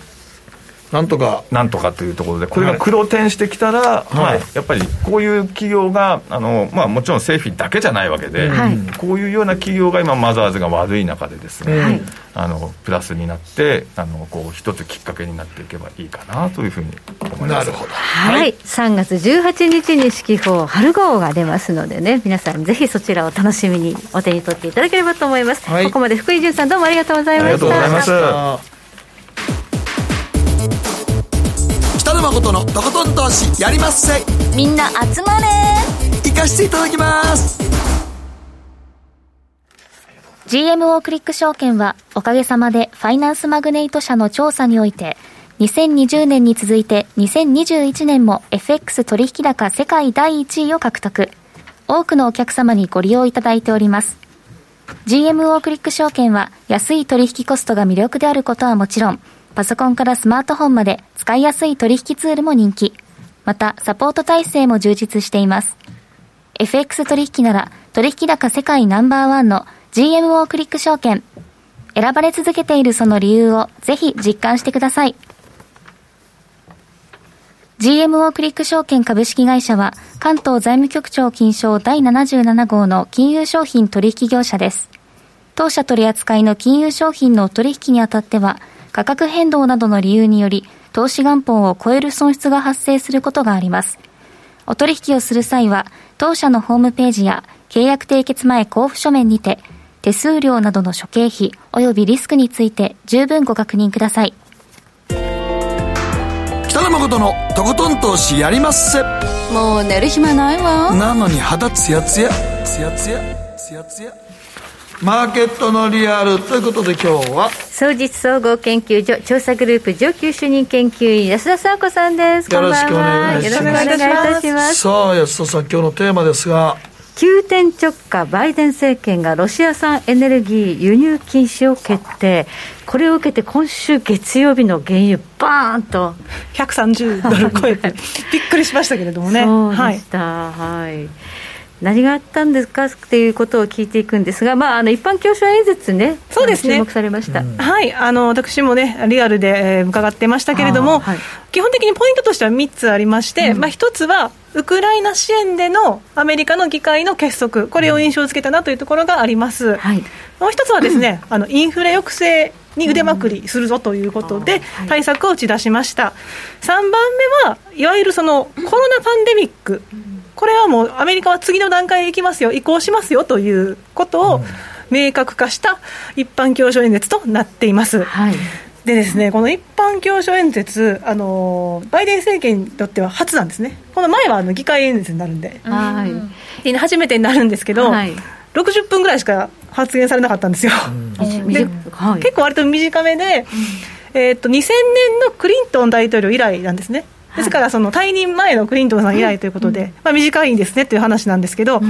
なんとか。なんとかというところで、これが黒転してきたら、はい、まあ、やっぱりこういう企業が、あのまあ、もちろん製品だけじゃないわけで、はい、こういうような企業が今、マザーズが悪い中でですね、はい、あのプラスになって、あのこう一つきっかけになっていけばいいかなというふうに思います。なるほど、はい、はい、3月18日に四季報春号が出ますのでね、皆さん、ぜひそちらを楽しみにお手に取っていただければと思います。ここまで福井潤さん、どうもありがとうございました。ありがとうございます。誠のとことん投資やりまっせ。みんな集まれ。行かしていただきます。GMO クリック証券はおかげさまでファイナンスマグネイト社の調査において2020年に続いて2021年も FX 取引高世界第1位を獲得。多くのお客様にご利用いただいております。GMO クリック証券は安い取引コストが魅力であることはもちろんパソコンからスマートフォンまで使いやすい取引ツールも人気。また、サポート体制も充実しています。FX 取引なら、取引高世界ナンバーワンの GMO クリック証券。選ばれ続けているその理由をぜひ実感してください。GMO クリック証券株式会社は関東財務局長金賞第77号の金融商品取引業者です。当社取扱いの金融商品の取引にあたっては価格変動などの理由により、投資元本を超える損失が発生することがあります。お取引をする際は、当社のホームページや契約締結前交付書面にて、手数料などの諸経費及びリスクについて十分ご確認ください。北野誠のとことん投資やりまっせ。もう寝る暇ないわ。なのに肌ツヤツヤ、ツヤツヤ、ツヤツヤ。マーケットのリアルということで今日は。総実総合研究所調査グループ上級主任研究員安田佐和子さんです。よろしくお願いします。よろしくお願いいたします。さあ安田さん今日のテーマですが。急転直下バイデン政権がロシア産エネルギー輸入禁止を決定。これを受けて今週月曜日の原油バーンと。130ドル超えてびっくりしましたけれどもね。そうでした、はい、はい何があったんですかっていうことを聞いていくんですが、まあ、あの一般教書演説ね、そうですね。注目されました、うん、はい。あの私もね、リアルで、えー、伺ってましたけれども、はい、基本的にポイントとしては3つありまして、うん、まあ、1つは、ウクライナ支援でのアメリカの議会の結束、これを印象付けたなというところがあります。はい、もう1つはですね、あのインフレ抑制に腕まくりするぞということで、対策を打ち出しました。3番目はいわゆるそのコロナパンデミック、こもうアメリカは次の段階へ行きますよ、移行しますよということを明確化した一般教書演説となっています。はい。でですね、この一般教書演説、あのバイデン政権にとっては初なんですね、この前はあの議会演説になるんで、はい、初めてになるんですけど、はい、60分ぐらいしか発言されなかったんですよ。ではい、結構割と短めで、えー、っと2000年のクリントン大統領以来なんですね。ですから、その退任前のクリントンさん以来ということで、まあ、短いんですねという話なんですけど、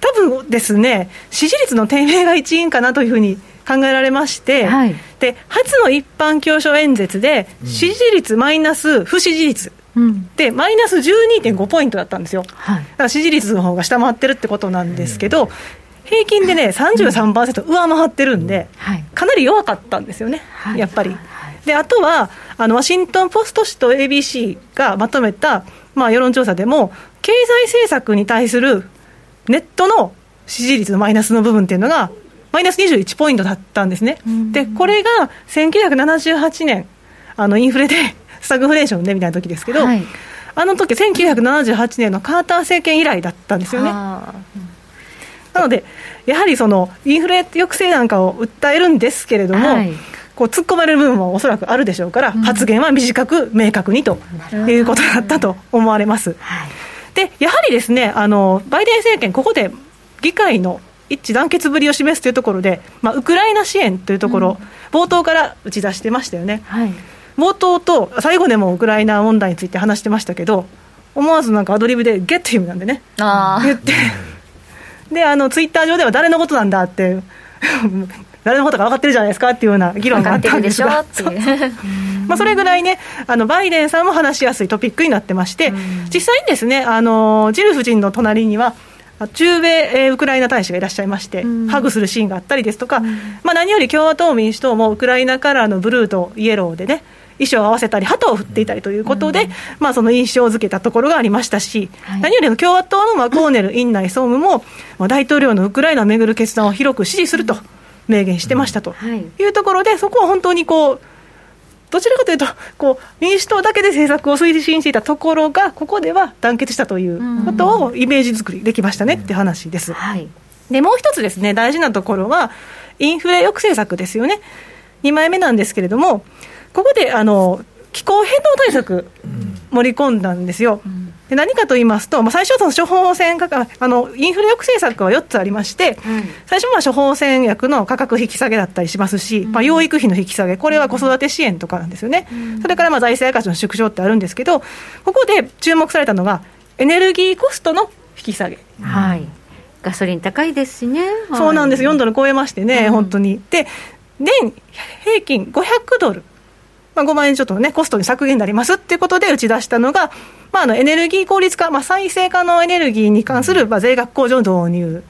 多分ですね、支持率の低迷が一因かなというふうに考えられまして、はい、で初の一般教書演説で、支持率マイナス不支持率、うん、でマイナス12.5ポイントだったんですよ、はい、だから支持率の方が下回ってるってことなんですけど、平均でね、33%上回ってるんで、かなり弱かったんですよね、やっぱり。であとはあのワシントン・ポスト紙と ABC がまとめた、まあ、世論調査でも経済政策に対するネットの支持率のマイナスの部分っていうのがマイナス21ポイントだったんですね、でこれが1978年あのインフレで スタグフレーションでみたいな時ですけど、はい、あの時1978年のカーター政権以来だったんですよね。なので、やはりそのインフレ抑制なんかを訴えるんですけれども、はいこう突っ込まれる部分もおそらくあるでしょうから、うん、発言は短く明確にということだったと思われます。でやはりですねあのバイデン政権、ここで議会の一致団結ぶりを示すというところで、まあ、ウクライナ支援というところ、うん、冒頭から打ち出してましたよね、はい、冒頭と最後でもウクライナ問題について話してましたけど、思わずなんかアドリブで、ゲットヒムなんでね、言って、であのツイッター上では誰のことなんだって 誰のことか分かってるじゃないですかっていうような議論があったんですが、まあそれぐらいね、あのバイデンさんも話しやすいトピックになってまして、実際にですね、あのジル夫人の隣には、中米、ウクライナ大使がいらっしゃいまして、ハグするシーンがあったりですとか、まあ、何より共和党、民主党もウクライナカラーのブルーとイエローでね、衣装を合わせたり、旗を振っていたりということで、うん、まあ、その印象づけたところがありましたし、はい、何よりも共和党のマコーネル院内総務も、まあ、大統領のウクライナをめぐる決断を広く支持すると。明言してましたとい。うところで、そこは本当にこう、どちらかというとこう、民主党だけで政策を推進していたところが、ここでは団結したということをイメージ作りできましたねって話です。はい、でもう一つですね、大事なところは、インフレ抑制策ですよね、2枚目なんですけれども、ここであの気候変動対策、盛り込んだんですよ。うん。で何かと言いますと、まあ、最初はその処方箋価格あのインフレ抑制策は4つありまして、うん、最初は処方箋薬の価格引き下げだったりしますし、うん、まあ、養育費の引き下げ、これは子育て支援とかなんですよね、うん、それからまあ財政赤字の縮小ってあるんですけど、ここで注目されたのが、エネルギーコストの引き下げ。はい。ガソリン高いですしね、そうなんです、4ドル超えましてね、本当に。で、年平均500ドルまあ、5万円ちょっとね、コストに削減になりますっていうことで打ち出したのが、まあ、あのエネルギー効率化、まあ、再生可能エネルギーに関する、まあ、税額控除の導入。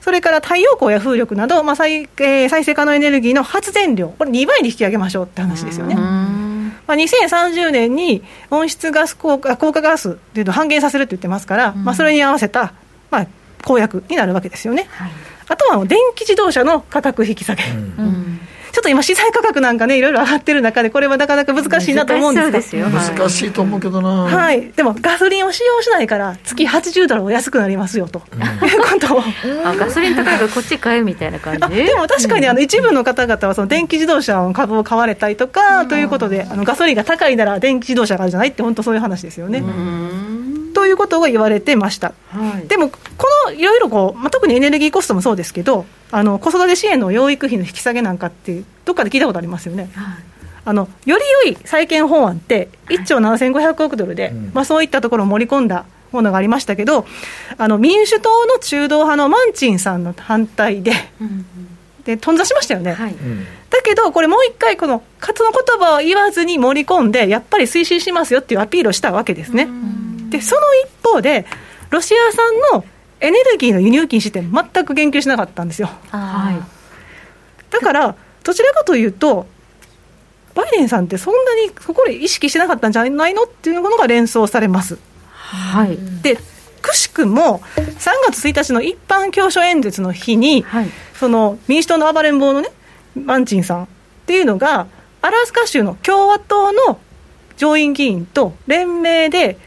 それから太陽光や風力など、まあ再えー、再生可能エネルギーの発電量、これ2倍に引き上げましょうって話ですよね。まあ、2030年に温室ガス効果効果ガスというのを半減させるって言ってますから、まあ、それに合わせた、まあ、公約になるわけですよね。はい、あとは電気自動車の価格引き下げ。うんちょっと今、資材価格なんかね、いろいろ上がってる中で、これはなかなか難しいなと思うんですが。難しいと思うけどな、はい、でもガソリンを使用しないから、月80ドルお安くなりますよと、うん、いうことを。あガソリン高いからこっち買えみたいな感じ？でも確かにあの一部の方々は、その電気自動車の株を買われたりとか、ということで、あのガソリンが高いなら電気自動車があるじゃないって、本当そういう話ですよね。ということが言われてました。はい、でも、このいろいろこう、まあ、特にエネルギーコストもそうですけど、あの子育て支援の養育費の引き下げなんかって、どっかで聞いたことありますよね。はい、あのより良い債権法案って1兆7500億ドルで、はい、まあ、そういったところを盛り込んだものがありましたけど、あの民主党の中道派のマンチンさんの反対で、うんで頓挫しましたよね、はい、だけど、これもう一回、この勝の言葉を言わずに盛り込んで、やっぱり推進しますよっていうアピールをしたわけですね。で、その一方で、ロシア産のエネルギーの輸入禁止って全く言及しなかったんですよ。はい、だから、どちらかというと、バイデンさんってそんなにそこで意識してなかったんじゃないのっていうのが連想されます。はい、でくしくも3月1日の一般教書演説の日に、はい、その民主党の暴れん坊のねマンチンさんっていうのがアラスカ州の共和党の上院議員と連名で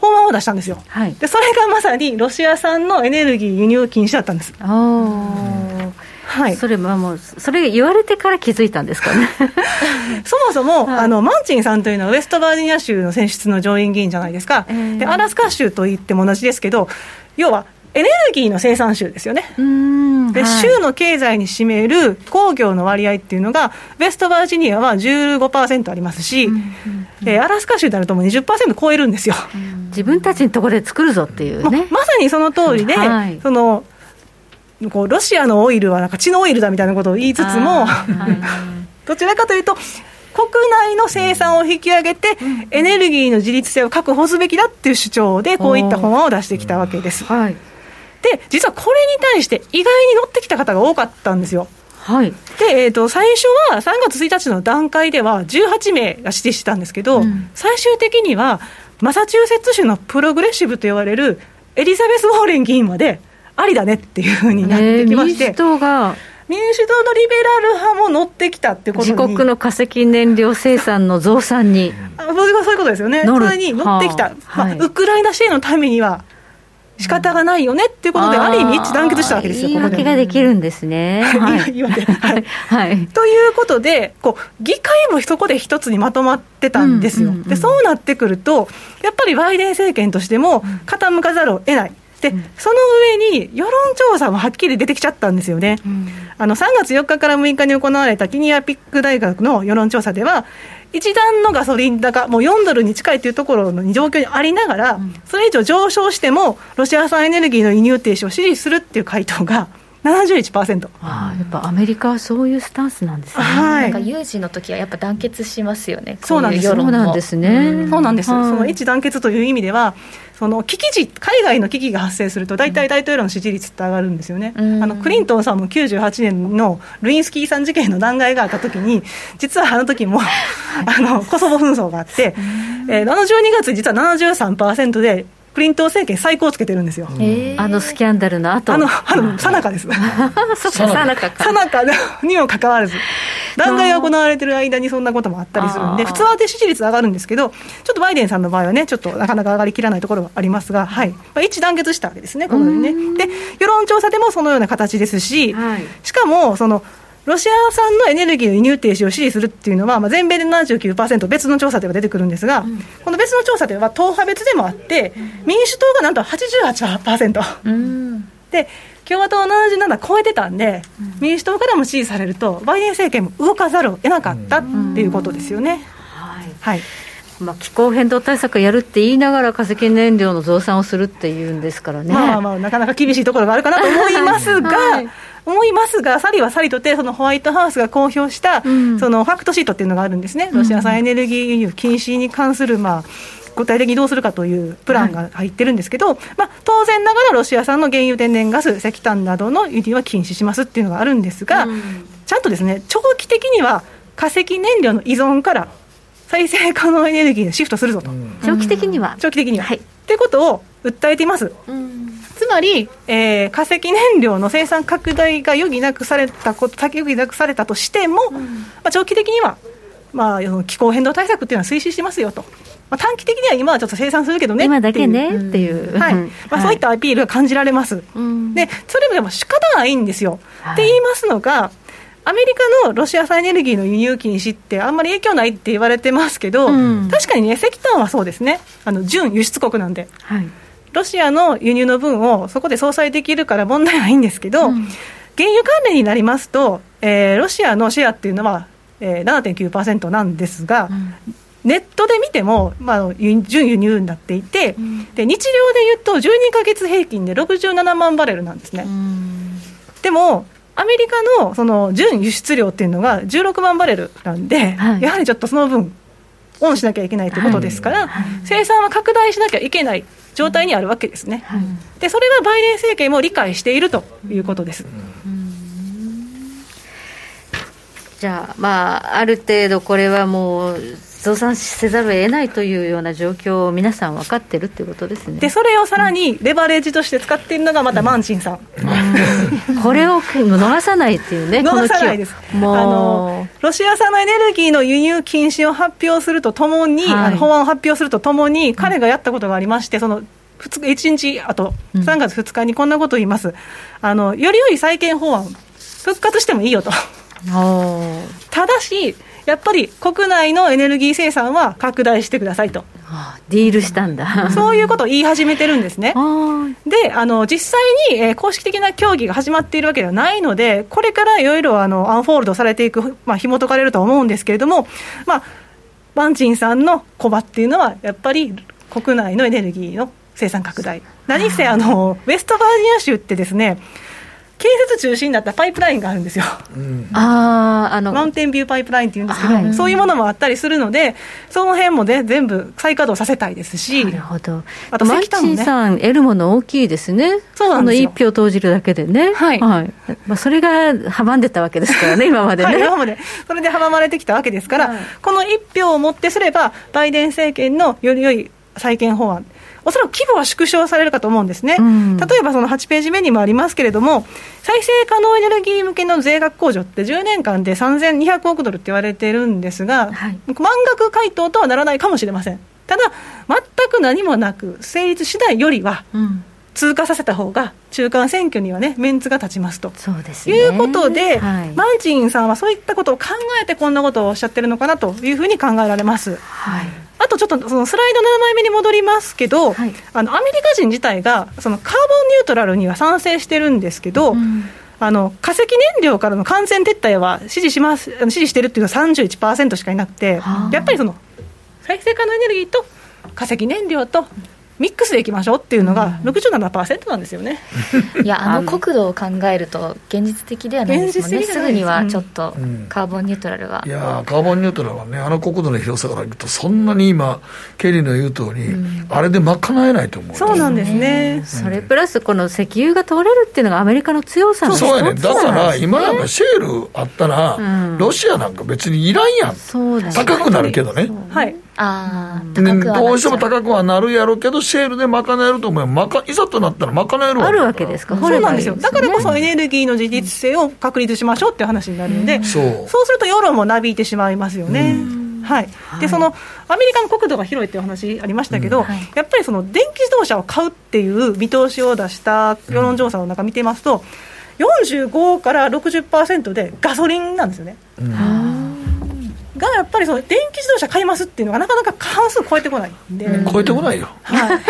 法案を出したんですよ、はい、でそれがまさにロシア産のエネルギー輸入禁止だったんです。はい、それはもう、それ言われてから気づいたんですかね。そもそも、はい、あのマンチンさんというのは、ウェストバージニア州の選出の上院議員じゃないですか、えー、でアラスカ州といっても同じですけど、要はエネルギーの生産州ですよね。で、州の経済に占める工業の割合っていうのが、ウェストバージニアは15%ありますし、えアラスカ州であるともう20%超えるんですよ。自分たちのところで作るぞっていうね。まさにその通りで、はい、そのこうロシアのオイルはなんか血のオイルだみたいなことを言いつつも、どちらかというと、国内の生産を引き上げて、エネルギーの自立性を確保すべきだっていう主張で、こういった法案を出してきたわけです。はい、で、実はこれに対して意外に乗ってきた方が多かったんですよ。はい、で、えーと、最初は3月1日の段階では18名が指定してたんですけど、うん、最終的にはマサチューセッツ州のプログレッシブと言われるエリザベス・ウォーレン議員までありだねっていうふうになってきまして、民主党が民主党のリベラル派も乗ってきたってことに。自国の化石燃料生産の増産に。あそういうことですよね。それに乗ってきた、はあ、まあ、ウクライナ支援のためには仕方がないよねっていうことで、ある意味一致団結したわけですよ、言い訳ができるんですね。はい、言い訳、はい、はい。ということで、こう議会もそこで一つにまとまってたんですよ、で。そうなってくると、やっぱりバイデン政権としても傾かざるを得ない。で、その上に世論調査もはっきり出てきちゃったんですよね、うん、あの3月4日から6日に行われたキニアピック大学の世論調査では、一段のガソリン高、もう4ドルに近いというところの状況にありながら、うん、それ以上上昇しても、ロシア産エネルギーの輸入停止を支持するっていう回答が、71%あやっぱアメリカはそういうスタンスなんですね、はい、なんか有事の時はやっぱ団結しますよね、そうなんです。そうなんですね、そうなんです、その一致団結という意味では、その危機時、海外の危機が発生すると、大体大統領の支持率って上がるんですよね、うん、あのクリントンさんも98年のルインスキーさん事件の弾劾があったときに、実はあの時もあのコソボ紛争があって、えー、あの12月、実は73%で、クリントン政権最高つけてるんですよ。あのスキャンダルの後あの、あの、さなかです。さなかさなかにもかかわらず。弾劾が行われてる間にそんなこともあったりするんで、普通は支持率上がるんですけど、ちょっとバイデンさんの場合はね、ちょっとなかなか上がりきらないところがありますが、はい。まあ、一致団結したわけですね、このようにね。で、世論調査でもそのような形ですし、はい、しかも、その、ロシア産のエネルギーの輸入停止を支持するっていうのは、まあ、全米で79%、別の調査では出てくるんですが、うん、この別の調査では党派別でもあって、民主党がなんと88%、うん、で共和党の77超えてたんで、うん、民主党からも支持されると、バイデン政権も動かざるを得なかったっていうことですよね。はい、はいまあ、気候変動対策やるって言いながら化石燃料の増産をするっていうんですからね。まあまあ、なかなか厳しいところがあるかなと思いますが、はい。思いますが、サリはサリとて、そのホワイトハウスが公表した、うん、そのファクトシートっていうのがあるんですね、ロシア産エネルギー輸入禁止に関する、まあ、具体的にどうするかというプランが入ってるんですけど、はい、まあ、当然ながらロシア産の原油、天然ガス、石炭などの輸入は禁止しますっていうのがあるんですが、うん、ちゃんとですね長期的には化石燃料の依存から再生可能エネルギーにシフトするぞと、うん、長期的には。長期的には。はい、っていうことを訴えています。うん。つまり、えー、化石燃料の生産拡大が余儀なくされたこと、先余儀なくされたとしても、うん、まあ、長期的には、まあ、気候変動対策っていうのは推進しますよと。まあ、短期的には今はちょっと生産するけどね。今だけねっていう、はい。まあ、そういったアピールが感じられます、でそれもでも仕方ないんですよ。はい、って言いますのが、アメリカのロシア産エネルギーの輸入禁止って、あんまり影響ないって言われてますけど、うん、確かにね、石炭はそうですね、あの純輸出国なんで。はい。ロシアの輸入の分をそこで相殺できるから問題ないんですけど、うん、原油関連になりますと、えー、ロシアのシェアっていうのは、えー、7.9%なんですが、うん、ネットで見ても、まあ、純輸入になっていて、うん、で日量でいうと、12か月平均で67万バレルなんですね。でもアメリカのその純輸出量っていうのが16万バレルなんで、はい、やはりちょっとその分、オンしなきゃいけないということですから、はい、生産は拡大しなきゃいけない状態にあるわけですね、でそれはバイデン政権も理解しているということです。じゃあ、まあ、ある程度これはもう増産せざるを得ないというような状況を皆さん分かってるっていうことですね。でそれをさらにレバレッジとして使っているのがまたマンチンさん、うん、これを逃さないっていうね 逃さないです。あのロシア産のエネルギーの輸入禁止を発表するとともに、はい、法案を発表するとともに彼がやったことがありましてその1日あと3月2日にこんなことを言います、あのより良い債権法案復活してもいいよと。ただし、やっぱり国内のエネルギー生産は拡大してくださいと。ディールしたんだそういうことを言い始めてるんですね。であの実際に、えー、公式的な協議が始まっているわけではないので、これからいろいろアンフォールドされていく、まあ紐解かれると思うんですけれども、まあ、バンチンさんのコバっていうのは、やっぱり国内のエネルギーの生産拡大。何せあのウェストバージニア州ってですね建設中心だったパイプラインがあるんですよ、うん、ああのマウンテンビューパイプラインっていうんですけど、はい、そういうものもあったりするので、その辺もね、全部再稼働させたいですし、なるほど、あとマルチンさん、得るもの大きいですね、そうなんですよ。1票投じるだけでね、はい。はい。まあ、それが阻んでたわけですからね、今までね。はい、今まで、それで阻まれてきたわけですから、はい、この1票をもってすれば、バイデン政権のより良い再建法案、おそらく規模は縮小されるかと思うんですね、うん、例えばその8ページ目にもありますけれども、再生可能エネルギー向けの税額控除って10年間で3200億ドルって言われてるんですが、はい、満額回答とはならないかもしれません。ただ、全く何もなく成立次第よりは、うん通過させた方が中間選挙にはねメンツが立ちますと。そうです、ね、いうことで、はい、マンチンさんはそういったことを考えてこんなことをおっしゃってるのかなというふうに考えられます。はい。あとちょっとそのスライド7枚目に戻りますけど、はい、あのアメリカ人自体がそのカーボンニュートラルには賛成してるんですけど、うん、あの化石燃料からの完全撤退は支持します支持してるっていうのは31%しかいなくて、やっぱりその再生可能エネルギーと化石燃料とミックスでいきましょうっていうのが67%なんですよね。いや、あの国土を考えると、現実的ではないですもんね、すぐにはちょっとカーボンニュートラルは。いやカーボンニュートラルはね、あの国土の広さからいくと、そんなに今、ケリーの言う通り、あれで賄えないと思う、そうなんですね、それプラス、この石油が取れるっていうのが、アメリカの強さのそうやね、だから今なんかシェールあったら、ロシアなんか別にいらんやん、高くなるけどね。はいあね、どうしても高くはなるやろうけど、シェールで賄えると思えば、まかいざとなったら賄えるあるわけですか、そうなんですよ、だからこそエネルギーの自立性を確立しましょうっていう話になるので、うん、そう。そうすると世論もなびいてしまいますよね。はい、でそのアメリカの国土が広いっていう話ありましたけど、うん。はい、やっぱりその電気自動車を買うっていう見通しを出した世論調査の中見てますと、45から60%でガソリンなんですよね。うんがやっぱりその電気自動車買いますっていうのがなかなか過半数超えてこないんで、うん、超えてこないよ、はい、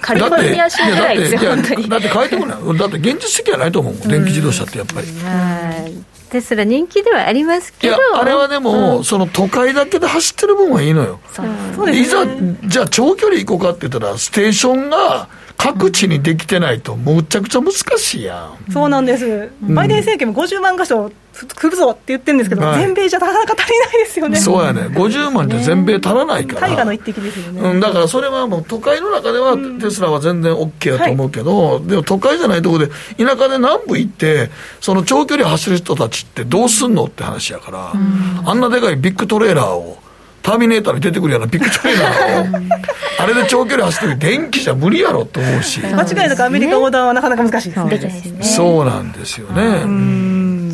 カリフォルニア州ぐらいですよだってだって超えてこない。だって現実的はないと思う。電気自動車ってやっぱり、はい。テスラ人気ではありますけど。あれはでも、うん、その都会だけで走ってる分はいいのよ、そう。いざじゃあ長距離行こうかって言ったらステーションが各地にできてないと、むちゃくちゃ難しいやん。そうなんです、バイデン政権も50万箇所来るぞって言ってるんですけど、はい、全米じゃなかなか足りないですよね。そうやね、50万って全米足らないから、大河の一滴ですよね、うん、だからそれはもう、都会の中ではテスラは全然 OK やと思うけど、はい、でも都会じゃないところで、田舎で南部行って、その長距離走る人たちってどうすんのって話やから、あんなでかいビッグトレーラーを。ターミネーターに出てくるようなビッグトレーラーをあれで長距離走って電気じゃ無理やろと思うし。間違いなくアメリカ横断はなかなか難しいですね。そうなんですよね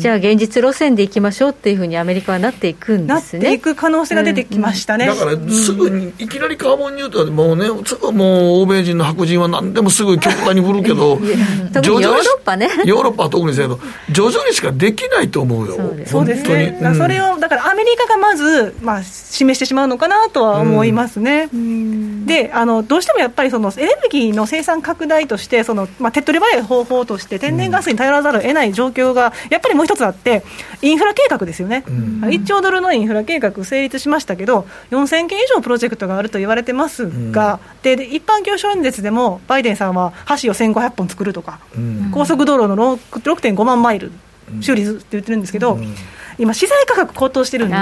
じゃあ現実路線でいきましょうっていうふうにアメリカはなっていくんですね。なっていく可能性が出てきましたね、うん、だからすぐにいきなりカーボンニュートラルもうねすぐもう欧米人の白人は何でもすぐ極端に振るけど 特にヨーロッパね。ヨーロッパは特にですけど徐々にしかできないと思うよ。そうですね、うん、それをだからアメリカがまず、まあ、示してしまうのかなとは思いますね、うん、であのどうしてもやっぱりそのエネルギーの生産拡大としてその、まあ、手っ取り早い方法として天然ガスに頼らざるを得ない状況がやっぱりもう一つあってインフラ計画ですよね、うん、1兆ドルのインフラ計画成立しましたけど、4000件以上プロジェクトがあると言われてますが、うん、で一般教書演説でも、バイデンさんは橋を1500本作るとか、うん、高速道路の6.5万マイル修理って言ってるんですけど、今、資材価格高騰してるんで。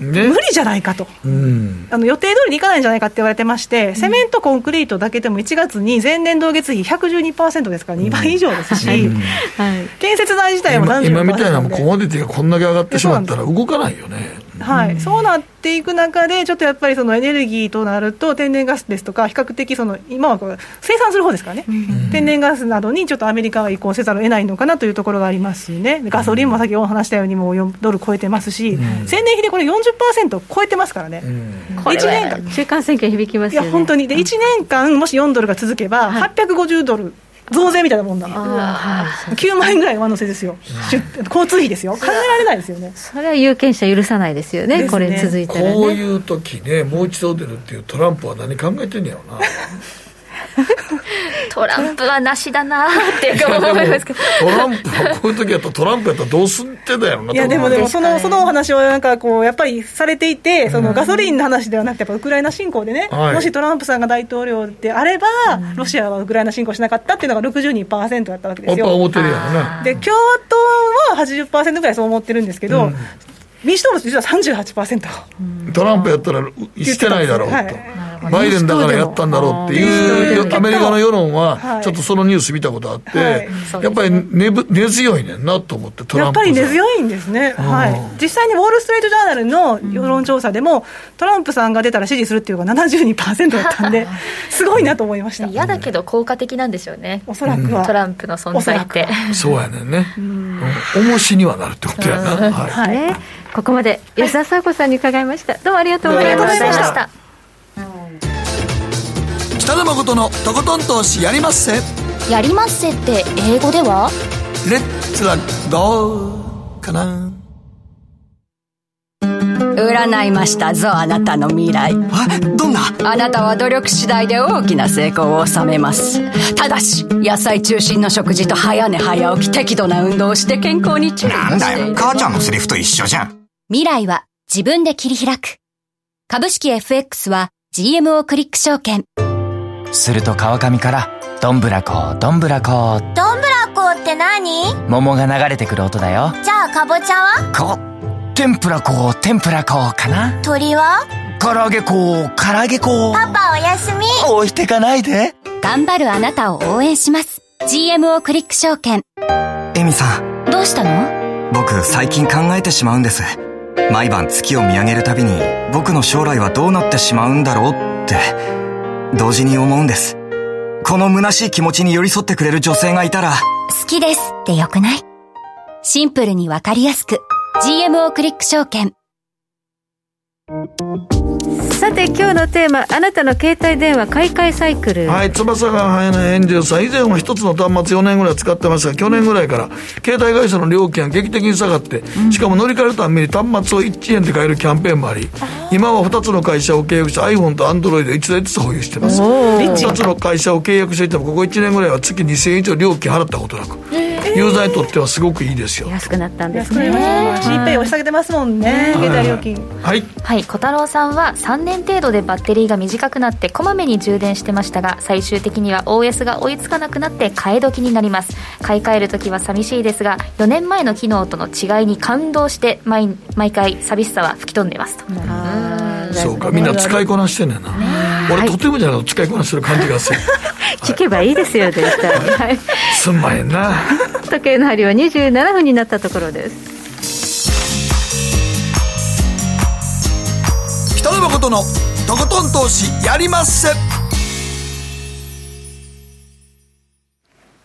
ね、無理じゃないかと、うん、あの予定通りにいかないんじゃないかって言われてまして、セメント、コンクリートだけでも1月に前年同月比112%ですから、2倍以上ですし、うん。はい、建設代自体も今今みたいなコモディティがこんだけ上がってしまったら、動かないよね。はい、そうなっていく中で、ちょっとやっぱりそのエネルギーとなると、天然ガスですとか、比較的その、今はこう生産する方ですからね、うん、天然ガスなどにちょっとアメリカは移行せざるを得ないのかなというところがありますしね、ガソリンも先ほど話したように、もう4ドル超えてますし、うん、前年比でこれ40%超えてますからね、うん、1年間、中間選挙響きますよ、ね、いや、本当に、で1年間、もし4ドルが続けば、850ドル。増税みたいなもんだ。9 万円ぐらい上乗せですよ、交通費ですよ。考えられないですよね。それは有権者許さないですよね、ね。これ続いたら、ね、こういう時ねもう一度出るっていうトランプは何考えてんやろうな トランプはなしだなって思いますけど。トランプはこういう時やったらトランプやったらどうすんってだよないやでもでもそのそのお話はなんかこうやっぱりされていてそのガソリンの話ではなくてやっぱウクライナ侵攻でね、はい、もしトランプさんが大統領であれば、ロシアはウクライナ侵攻しなかったっていうのが62%だったわけですよ。やっぱ思ってるよね。で共和党は80%ぐらいそう思ってるんですけど、うん。民主党も実は38%、ト。ランプやったらしてないだろうと、はい、バイデンだからやったんだろうっていうアメリカの世論は、ちょっとそのニュース見たことあって、はい。やっぱり根根強いねんなと思って、やっぱり根強いんですね、はい、実際にウォール・ストリート・ジャーナルの世論調査でも、トランプさんが出たら支持するっていうのが72%だったんで、すごいなと思いました。嫌だけど効果的なんでしょうね、おそらくは、トランプの存在って。そうやねんね、重しにはなるってことやな。はい。ここまで安田佐子さんに伺いました、どうもありがとうございました北野誠のとことん投資やりまっせ。やりまっせって英語では？レッツはどうかな。占いましたぞあなたの未来。どんな？あなたは努力次第で大きな成功を収めます。ただし野菜中心の食事と早寝早起き適度な運動をして健康に注意なんだよ。母ちゃんのセリフと一緒じゃん。未来は自分で切り開く。株式 FX は GMO クリック証券。すると川上から、どんぶらこ、どんぶらこ。どんぶらこって何？桃が流れてくる音だよ。じゃあかぼちゃは？こ、天ぷらこ、天ぷらこかな？鳥は？唐揚げこ、唐揚げこ。パパおやすみ。置いてかないで。頑張るあなたを応援します。GMO クリック証券。エミさん。どうしたの？僕最近考えてしまうんです。毎晩月を見上げるたびに僕の将来はどうなってしまうんだろうって同時に思うんです。この虚しい気持ちに寄り添ってくれる女性がいたら。好きですってよくない？シンプルにわかりやすく。GMO クリック証券。さて今日のテーマあなたの携帯電話買い替えサイクル。はい翼が生えないエンジェルさん以前は一つの端末4年ぐらい使ってましたが去年ぐらいから携帯会社の料金が劇的に下がって、しかも乗り換えるために端末を1円で買えるキャンペーンもあり今は2つの会社を契約して iPhone と Android で1台ずつ保有してます。2つの会社を契約していてもここ1年ぐらいは月2000円以上料金払ったことなく、ユーザーにとってはすごくいいですよ。安くなったんですね。GPay 押し下げてますもんね、携帯料金。はい。はい。小太郎さんは3年程度でバッテリーが短くなってこまめに充電してましたが最終的には OS が追いつかなくなって替え時になります。買い替える時は寂しいですが4年前の機能との違いに感動して毎毎回寂しさは吹き飛んでますと。そうかみんな使いこなしてんねんな、俺、とてもじゃない使いこなしてる感じがする。聞けばいいですよ絶対、はい、すんまへんな。時計の針は27分になったところです北野誠のとことん投資やりまっせ。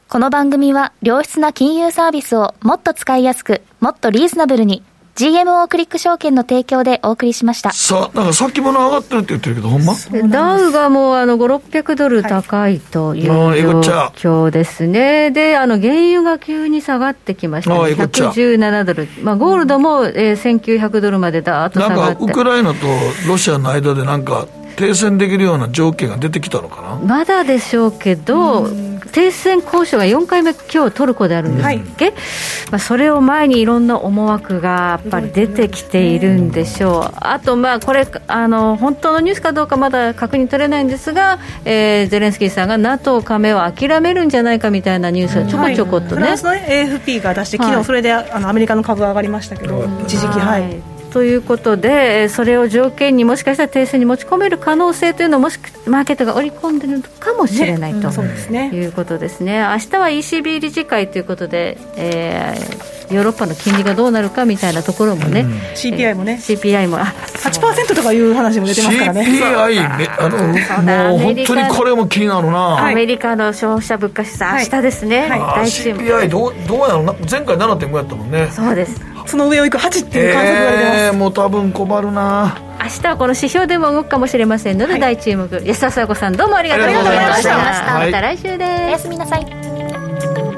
この番組は良質な金融サービスをもっと使いやすくもっとリーズナブルに GMO クリック証券の提供でお送りしました。さあ、なんか先物上がってるって言ってるけど、ほんま？ダウがもうあの5、600ドル高いという状況ですね。で、あの原油が急に下がってきました、ね、117ドル。まあゴールドも、えー、1900ドルまでだーっと下がって。なんかウクライナとロシアの間でなんか停戦できるような条件が出てきたのかな？まだでしょうけど、停戦交渉が4回目、今日トルコであるんですっけ、はい、まあ、それを前にいろんな思惑がやっぱり出てきているんでしょう、あと、まあこれあの、本当のニュースかどうかまだ確認取れないんですが、えー、ゼレンスキーさんが NATO 加盟を諦めるんじゃないかみたいなニュースがちょこちょこっとね、はい、フランスの AFP が出して、昨日それで、あのアメリカの株が上がりましたけど、一時期。はいということで、それを条件にもしかしたら停戦に持ち込める可能性というのをもしマーケットが織り込んでいるかもしれない、ね、と、うんね、いうことですね。明日は ECB 理事会ということで、えー、ヨーロッパの金利がどうなるかみたいなところもね、うん、CPI もね、CPI もあ8%とかいう話も出てますからね。CPI あのもう本当にこれも気になるな。アメリカの消費者物価指数、明日ですね。はい、大注目。CPI どうどうやろうな前回7.5やったもんね。そうです。その上を行く8っていう観測が出てます、えー、もう多分困るな。明日はこの指標でも動くかもしれませんので、大注目。安田佐和子さんどうもありがとうございました。また来週です。おやすみなさい